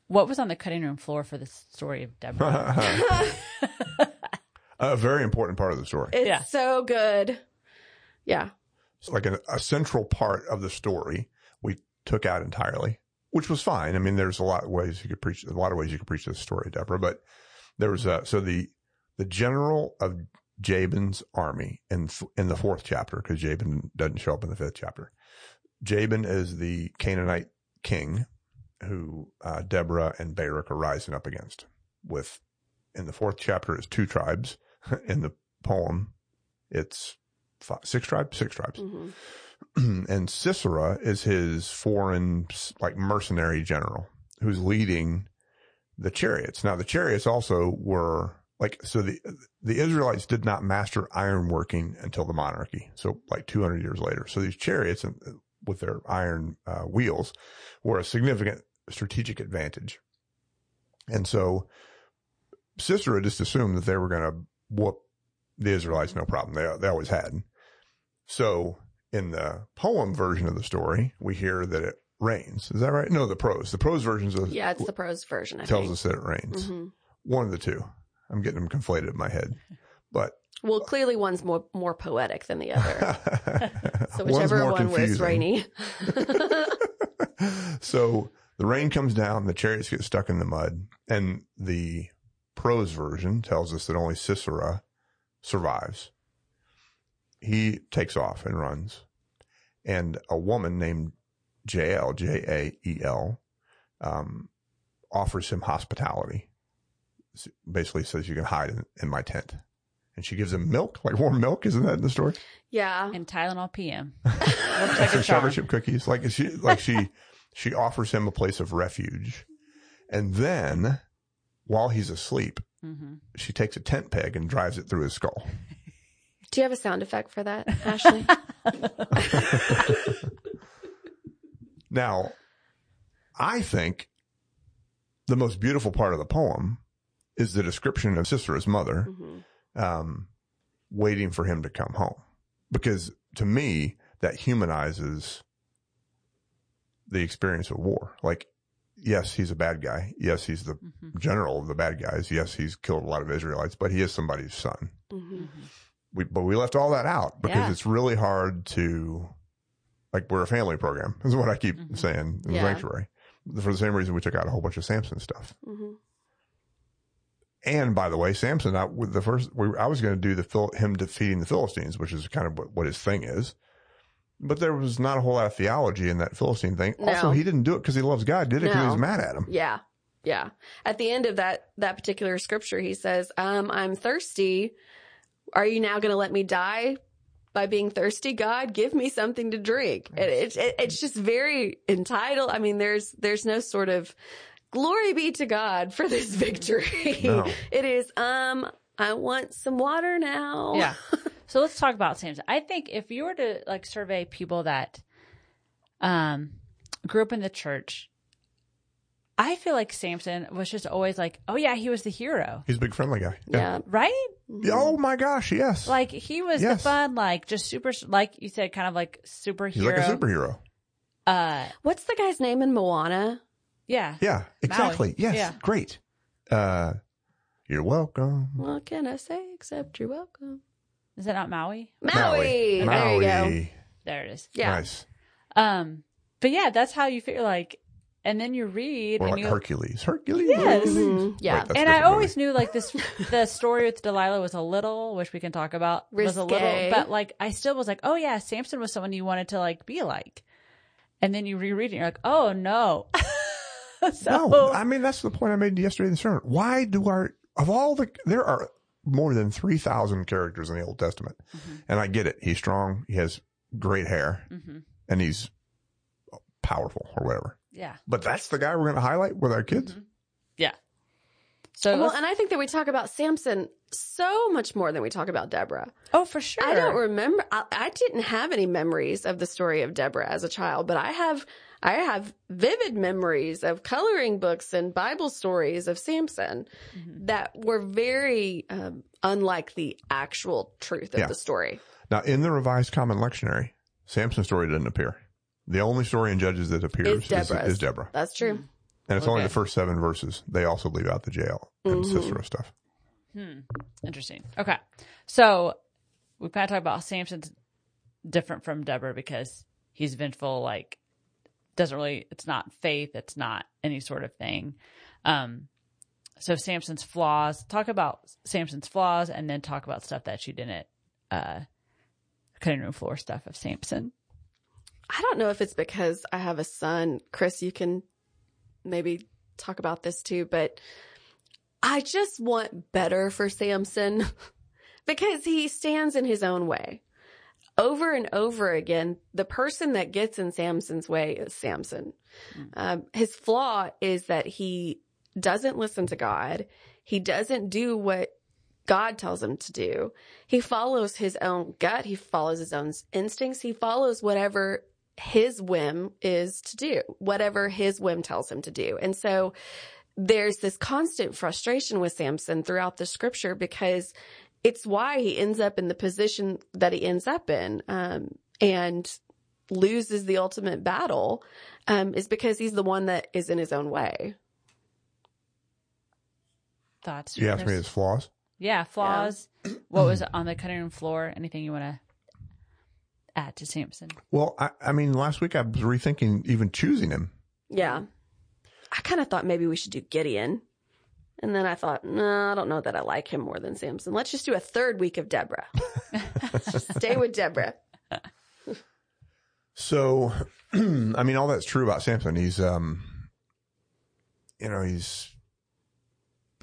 what was on the cutting room floor for the story of Deborah? <laughs> <laughs> a very important part of the story. It's Yeah. so good. Yeah. It's like a, a central part of the story we took out entirely, which was fine. I mean, there's a lot of ways you could preach, a lot of ways you could preach this story, Deborah, but there was a, so the, the general of Jabin's army in, in the fourth chapter, because Jabin doesn't show up in the fifth chapter. Jabin is the Canaanite king who, uh, Deborah and Barak are rising up against with, in the fourth chapter is two tribes. <laughs> In the poem, it's five, six tribes, six tribes. hmm <clears throat> and Sisera is his foreign, like mercenary general who's leading the chariots. Now the chariots also were like, so the, the Israelites did not master ironworking until the monarchy. So like 200 years later. So these chariots and with their iron uh, wheels were a significant strategic advantage. And so Sisera just assumed that they were going to whoop the Israelites no problem. They, they always had. So in the poem version of the story, we hear that it rains. Is that right? No, the prose. The prose version of Yeah, it's the prose version. I tells think. us that it rains. hmm One of the two. I'm getting them conflated in my head, but Well, clearly one's more more poetic than the <laughs> other. So One's whichever more one was confusing. rainy. <laughs> <laughs> so the rain comes down, the chariots get stuck in the mud, and the prose version tells us that only Sisera survives. He takes off and runs, and a woman named Jael, J A E L, um, offers him hospitality. Basically says you can hide in, in my tent. And she gives him milk, like warm milk. Isn't that in the story? yeah. and Tylenol PM. <laughs> Looks like a Some chocolate chip cookies. Like she, like she, she offers him a place of refuge. And then while he's asleep, hmm she takes a tent peg and drives it through his skull. Do you have a sound effect for that, Ashley? <laughs> Now, I think the most beautiful part of the poem is the description of Sisera's mother, hmm um, waiting for him to come home. Because to me, that humanizes the experience of war. Like, yes, he's a bad guy. Yes, he's the hmm general of the bad guys. Yes, he's killed a lot of Israelites, but he is somebody's son. hmm We, but we left all that out because Yeah. it's really hard to, like, we're a family program <laughs> is what I keep Mhm. saying in the Yeah. sanctuary. For the same reason we took out a whole bunch of Samson stuff. hmm And by the way, Samson, I, with the first, we, I was going to do the Phil, him defeating the Philistines, which is kind of what, what his thing is. But there was not a whole lot of theology in that Philistine thing. Also, he didn't do it because he loves God. Did it because he was mad at him. Yeah. Yeah. At the end of that, that particular scripture, he says, um, I'm thirsty. Are you now going to let me die by being thirsty? God, give me something to drink. It, it, it, it's just very entitled. I mean, there's, there's no sort of glory be to God for this <laughs> victory. No. It is, um, I want some water now. Yeah. <laughs> So let's talk about Samson. I think if you were to like survey people that um grew up in the church, I feel like Samson was just always like, oh yeah, he was the hero, He's a big friendly guy. Yeah. right? Oh my gosh. Yes. Like he was the fun, like just super, like you said, kind of like superhero. He's like a superhero. Uh, What's the guy's name in Moana? yeah. Yeah, exactly. Yes, Yeah. great. Uh, you're welcome. What can I say except you're welcome? Is that not Maui? Maui. There Maui. you go. There it is. Yeah. Nice. Um, but yeah, that's how you feel like, and then you read Or and like you. Hercules. Hercules. Yes. Mhm. Yeah. Wait, and I different always movie. knew like this, <laughs> the story with Delilah was a little, which we can talk about, was a little, but like I still was like, oh yeah, Samson was someone you wanted to like be like, and then you reread it, and you're like, oh no. <laughs> so No, I mean that's the point I made yesterday in the sermon. Why do our of all the there are more than three thousand characters in the Old Testament, Mhm. and I get it. He's strong. He has great hair, Mhm. and he's powerful or whatever. Yeah, But that's the guy we're going to highlight with our kids. Mhm. yeah. So Well, let's- and I think that we talk about Samson so much more than we talk about Deborah. oh, for sure. I don't remember. I, I didn't have any memories of the story of Deborah as a child, but I have. I have vivid memories of coloring books and Bible stories of Samson Mhm. that were very um, unlike the actual truth of Yeah. the story. Now, in the Revised Common Lectionary, Samson's story didn't appear. The only story in Judges that appears Is is, is Deborah, That's true. and it's only the first seven verses. They also leave out the Jael and Mhm. Sisera stuff. Hmm. Interesting. Okay. So we kind of talk about Samson's different from Deborah because he's vengeful, like doesn't really it's not faith, it's not any sort of thing. Um so Samson's flaws, talk about Samson's flaws and then talk about stuff that she didn't uh cutting room floor stuff of Samson. I don't know if it's because I have a son. Chris, you can maybe talk about this too, but I just want better for Samson <laughs> because he stands in his own way. Over and over again, the person that gets in Samson's way is Samson. Um, his flaw is that he doesn't listen to God. He doesn't do what God tells him to do. He follows his own gut. He follows his own instincts. He follows whatever his whim is to do, whatever his whim tells him to do. And so there's this constant frustration with Samson throughout the scripture because it's why he ends up in the position that he ends up in, um, and loses the ultimate battle, um, is because he's the one that is in his own way. Thoughts? You asked me Chris? his flaws. Yeah, flaws. what was on the cutting room floor? Anything you want to add to Samson? Well, I, I mean, last week I was rethinking even choosing him. Yeah. I kind of thought maybe we should do Gideon. And then I thought, no, I don't know that I like him more than Samson. Let's just do a third week of Deborah. <laughs> Let's just stay with Deborah. <laughs> So, <clears throat> I mean, all that's true about Samson. He's, um, you know, he's,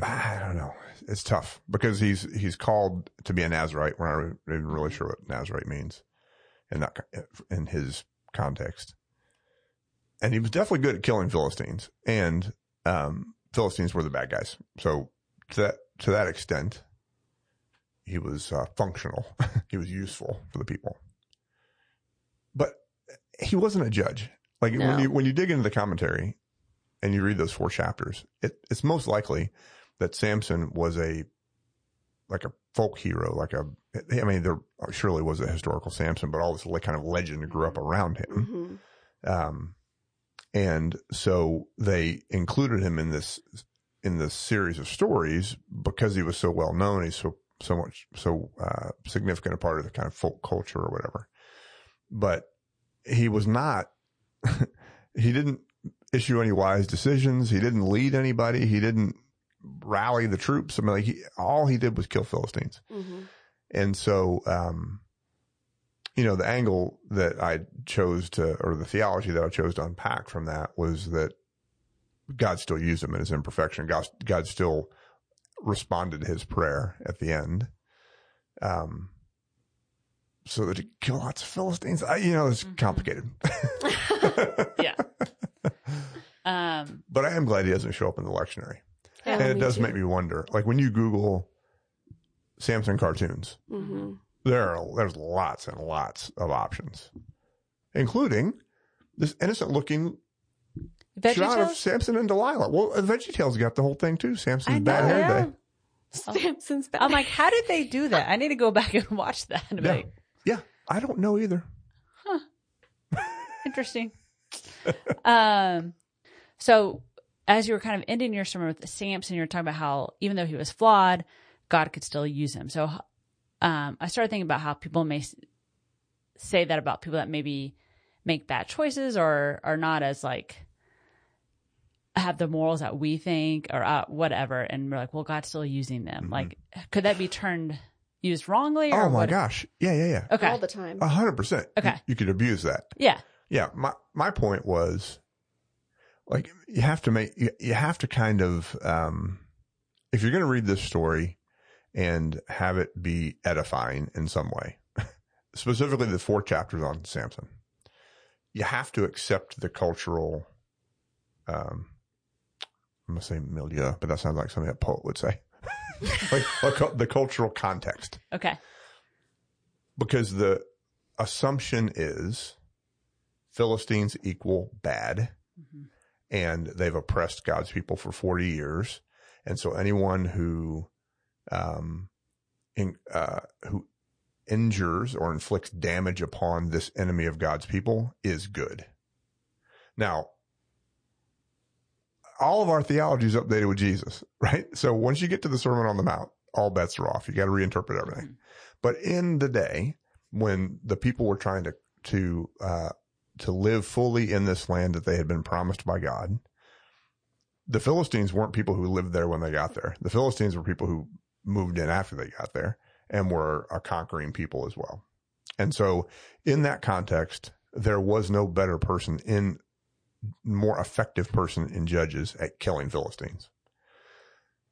I don't know. It's tough because he's, he's called to be a Nazarite. We're not even really sure what Nazarite means in that, in his context. And he was definitely good at killing Philistines and, um, Philistines were the bad guys. So to that, to that extent, he was uh, functional. <laughs> he was useful for the people. But he wasn't a judge. Like No. when you when you dig into the commentary and you read those four chapters, it, it's most likely that Samson was a like a folk hero, like a I mean there surely was a historical Samson, but all this like kind of legend grew up around him. hmm Um, and so they included him in this in this series of stories because he was so well known. He's so so much so uh, significant a part of the kind of folk culture or whatever. But he was not. <laughs> he didn't issue any wise decisions. He didn't lead anybody. He didn't rally the troops. I mean, like he, all he did was kill Philistines. hmm And so, um, you know, the angle that I chose to, or the theology that I chose to unpack from that was that God still used him in his imperfection. God, God still responded to his prayer at the end. Um, so that he killed lots of Philistines. I, you know, it's Mhm. complicated, <laughs> <laughs> Yeah. <laughs> Um, but I am glad he doesn't show up in the lectionary. Yeah, and it does too. make me wonder, like when you Google Samson cartoons, hmm there are there's lots and lots of options, including this innocent looking shot of Samson and Delilah. Well, VeggieTales got the whole thing too. Samson's I bad know, hair yeah. day. <laughs> Samson's bad. I'm like, how did they do that? I need to go back <laughs> and watch that. And Yeah. like, Yeah, I don't know either. <laughs> interesting. um, so as you were kind of ending your sermon with Samson, you were talking about how even though he was flawed, God could still use him. So, um, I started thinking about how people may say that about people that maybe make bad choices or are not as like have the morals that we think or uh, whatever, and we're like, well, God's still using them. Mhm. Like, could that be turned used wrongly? Or Oh my what? gosh. Yeah, yeah, yeah. Okay, all the time. A hundred percent. Okay. You, you could abuse that. yeah, Yeah. My, my point was like, you have to make, you, you have to kind of, um, if you're going to read this story and have it be edifying in some way, <laughs> specifically the four chapters on Samson, you have to accept the cultural, um, I'm going to say milieu, but that sounds like something a poet would say. <laughs> like, like the cultural context okay, because the assumption is Philistines equal bad Mhm. And they've oppressed God's people for 40 years. And so anyone who, um, in, uh, who injures or inflicts damage upon this enemy of God's people is good. Now, all of our theology is updated with Jesus, <laughs> right? So once you get to the Sermon on the Mount, all bets are off. You got to reinterpret everything. But in the day when the people were trying to, to, uh, to live fully in this land that they had been promised by God, the Philistines weren't people who lived there when they got there. The Philistines were people who moved in after they got there and were a conquering people as well. And so in that context, there was no better person in more effective person in judges at killing Philistines.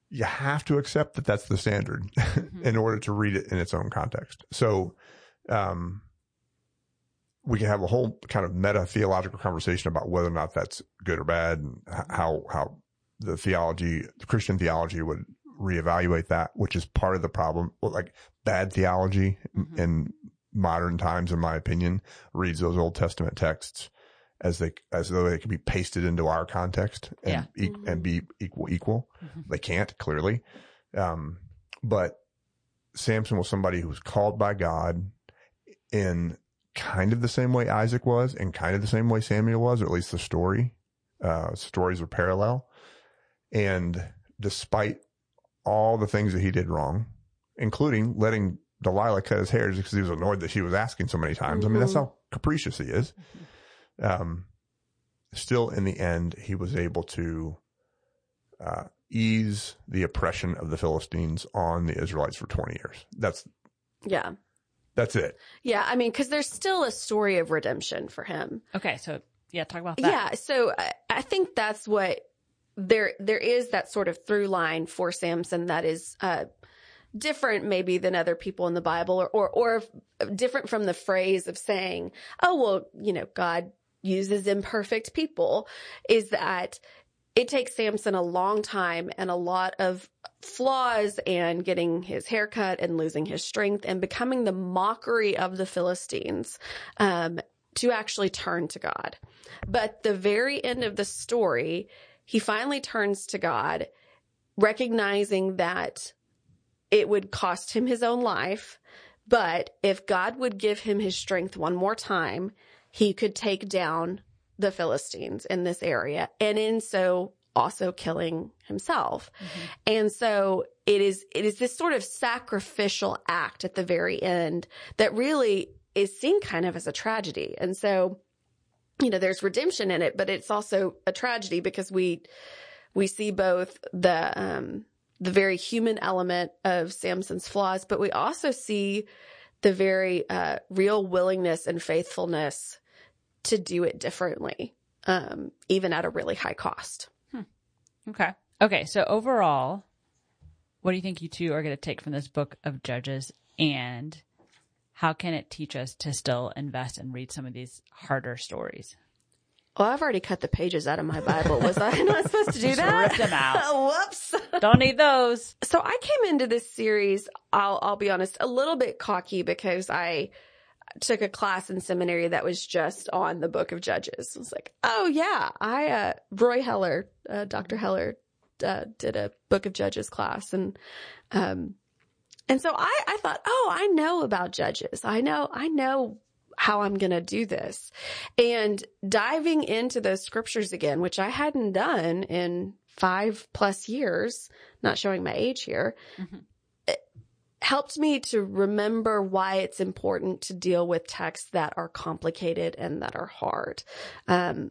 You have to accept that that's the standard <laughs> in order to read it in its own context. So, um, we can have a whole kind of meta theological conversation about whether or not that's good or bad and how, how the theology, the Christian theology would reevaluate that, which is part of the problem. Well, like bad theology Mhm. in modern times, in my opinion, reads those Old Testament texts as they, as though they could be pasted into our context and, e- Mhm. and be equal, equal. Mhm. They can't clearly. Um, but Samson was somebody who was called by God in kind of the same way Isaac was and kind of the same way Samuel was, or at least the story, uh, stories are parallel. And despite all the things that he did wrong, including letting Delilah cut his hair just because he was annoyed that she was asking so many times. I mean, that's Mhm. how capricious he is. Um, still in the end, he was able to, uh, ease the oppression of the Philistines on the Israelites for 20 years. That's, Yeah. That's it. Yeah. I mean, cause there's still a story of redemption for him. okay. So yeah, talk about that. Yeah. So I, I think that's what there, there is that sort of through line for Samson that is, uh, different maybe than other people in the Bible or, or, or different from the phrase of saying, oh, well, you know, God uses imperfect people is that it takes Samson a long time and a lot of flaws and getting his haircut and losing his strength and becoming the mockery of the Philistines, um, to actually turn to God. But the very end of the story, he finally turns to God, recognizing that it would cost him his own life. But if God would give him his strength one more time, he could take down the Philistines in this area. And in so also killing himself. And so it is, it is this sort of sacrificial act at the very end that really is seen kind of as a tragedy. And so, you know, there's redemption in it, but it's also a tragedy because we, we see both the, um, the very human element of Samson's flaws, but we also see the very, uh, real willingness and faithfulness to do it differently, um, even at a really high cost. Okay. Okay. So overall, what do you think you two are going to take from this book of Judges and how can it teach us to still invest and read some of these harder stories? Well, I've already cut the pages out of my Bible. Was I not supposed to do Just that? ripped them out. <laughs> Whoops. Don't need those. So I came into this series, I'll, I'll be honest, a little bit cocky because I took a class in seminary that was just on the book of Judges. I was like, oh yeah, I, uh, Roy Heller, uh, Dr. Heller, uh, did a book of Judges class and, um, and so I, I thought, oh, I know about Judges. I know, I know how I'm going to do this. And diving into those scriptures again, which I hadn't done in five plus years, not showing my age here, Mhm. Helped me to remember why it's important to deal with texts that are complicated and that are hard. Um,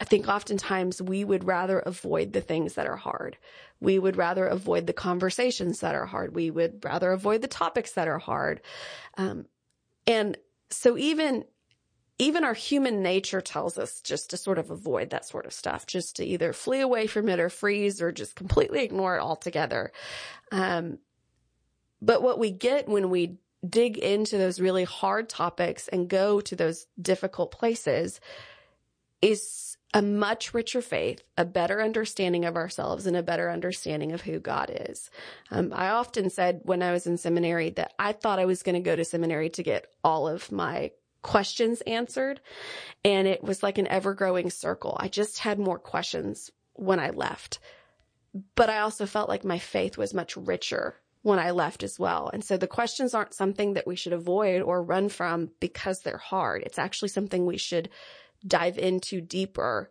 I think oftentimes we would rather avoid the things that are hard. We would rather avoid the conversations that are hard. We would rather avoid the topics that are hard. Um, and so even, even our human nature tells us just to sort of avoid that sort of stuff, just to either flee away from it or freeze or just completely ignore it altogether. Um, but what we get when we dig into those really hard topics and go to those difficult places is a much richer faith, a better understanding of ourselves, and a better understanding of who God is. Um, I often said when I was in seminary that I thought I was going to go to seminary to get all of my questions answered. And it was like an ever growing circle. I just had more questions when I left. But I also felt like my faith was much richer when I left as well. And so the questions aren't something that we should avoid or run from because they're hard. It's actually something we should dive into deeper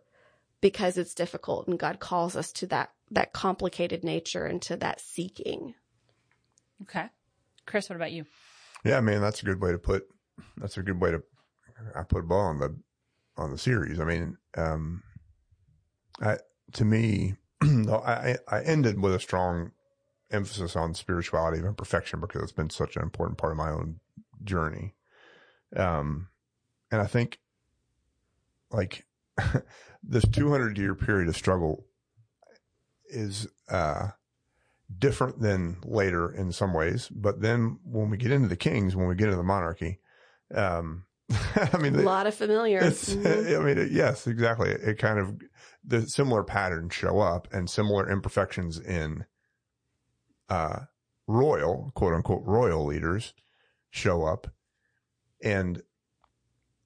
because it's difficult and God calls us to that that complicated nature and to that seeking. Okay. Chris, what about you? Yeah, man, that's a good way to put. That's a good way to. I put a ball on the on the series. I mean, um, I to me, <clears throat> I I ended with a strong emphasis on spirituality and perfection because it's been such an important part of my own journey. Um, and I think like <laughs> this 200 year period of struggle is uh different than later in some ways. But then when we get into the kings, when we get into the monarchy, um, <laughs> I mean, a lot of familiar. <laughs> Mhm. I mean, it, yes, exactly. It, it kind of, the similar patterns show up and similar imperfections in, uh, royal, quote unquote, royal leaders show up and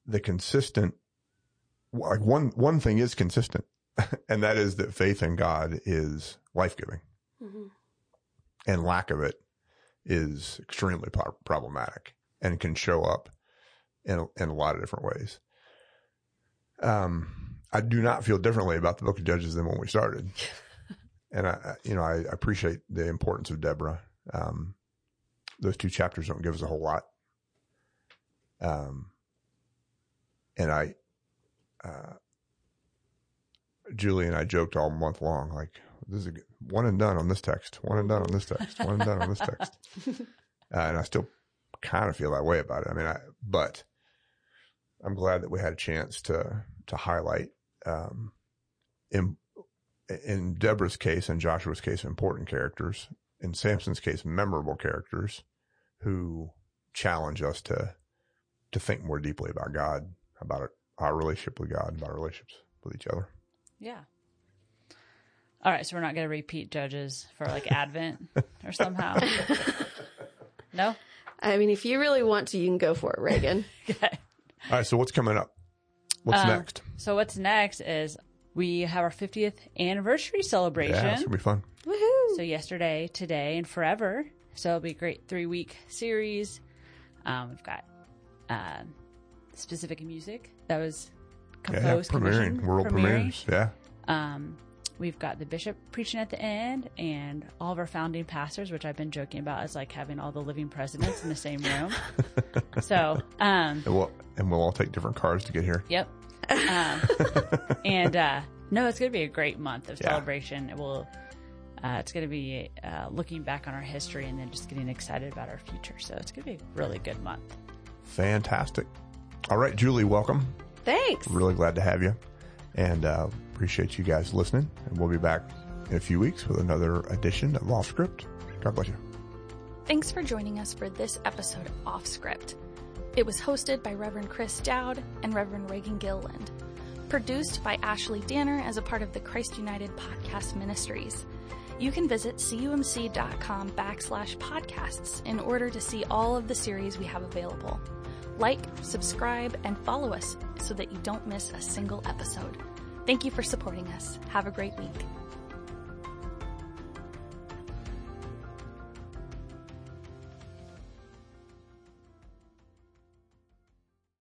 the consistent, like one, one thing is consistent <laughs> and that is that faith in God is life giving Mhm. and lack of it is extremely pro- problematic and can show up in a, in a lot of different ways. Um, I do not feel differently about the book of Judges than when we started. <laughs> and I, you know, I appreciate the importance of Deborah. Um, those two chapters don't give us a whole lot. Um, and I, uh, Julie and I joked all month long, like, this is a good, one and done on this text, one and done on this text, one and done on this text. <laughs> Uh, and I still kind of feel that way about it. I mean, I, but I'm glad that we had a chance to, to highlight, um, in, in Deborah's case and Joshua's case, important characters. In Samson's case, memorable characters who challenge us to, to think more deeply about God, about our, our relationship with God, about our relationships with each other. Yeah. All right, so we're not going to repeat judges for like Advent or somehow. <laughs> No. I mean, if you really want to, you can go for it, Raegan. <laughs> Okay. All right. So what's coming up? What's Um, next? So what's next is we have our 50th anniversary celebration. Yeah, it's gonna be fun. Woohoo! So yesterday, today, and forever. So it'll be a great three week series. Um, we've got um specific music that was Yeah, yeah, composed, premiering, commissioned, world premiering. premieres. Yeah. Um, we've got the bishop preaching at the end, and all of our founding pastors, which I've been joking about, is like having all the living presidents in the same room. <laughs> so, um, And we'll, and we'll all take different cars to get here. Yep. Um, and uh, no, it's going to be a great month of Yeah. celebration. It will. Uh, it's going to be uh, looking back on our history and then just getting excited about our future. So it's going to be a really good month. Fantastic. All right, Julie, welcome. Thanks. Really glad to have you. And uh, appreciate you guys listening. And we'll be back in a few weeks with another edition of Off Script. God bless you. Thanks for joining us for this episode of Off Script. It was hosted by Reverend Chris Dowd and Reverend Raegan Gilliland. Produced by Ashley Danner as a part of the Christ United Podcast Ministries. You can visit cumc.com backslash podcasts in order to see all of the series we have available. Like, subscribe, and follow us so that you don't miss a single episode. Thank you for supporting us. Have a great week.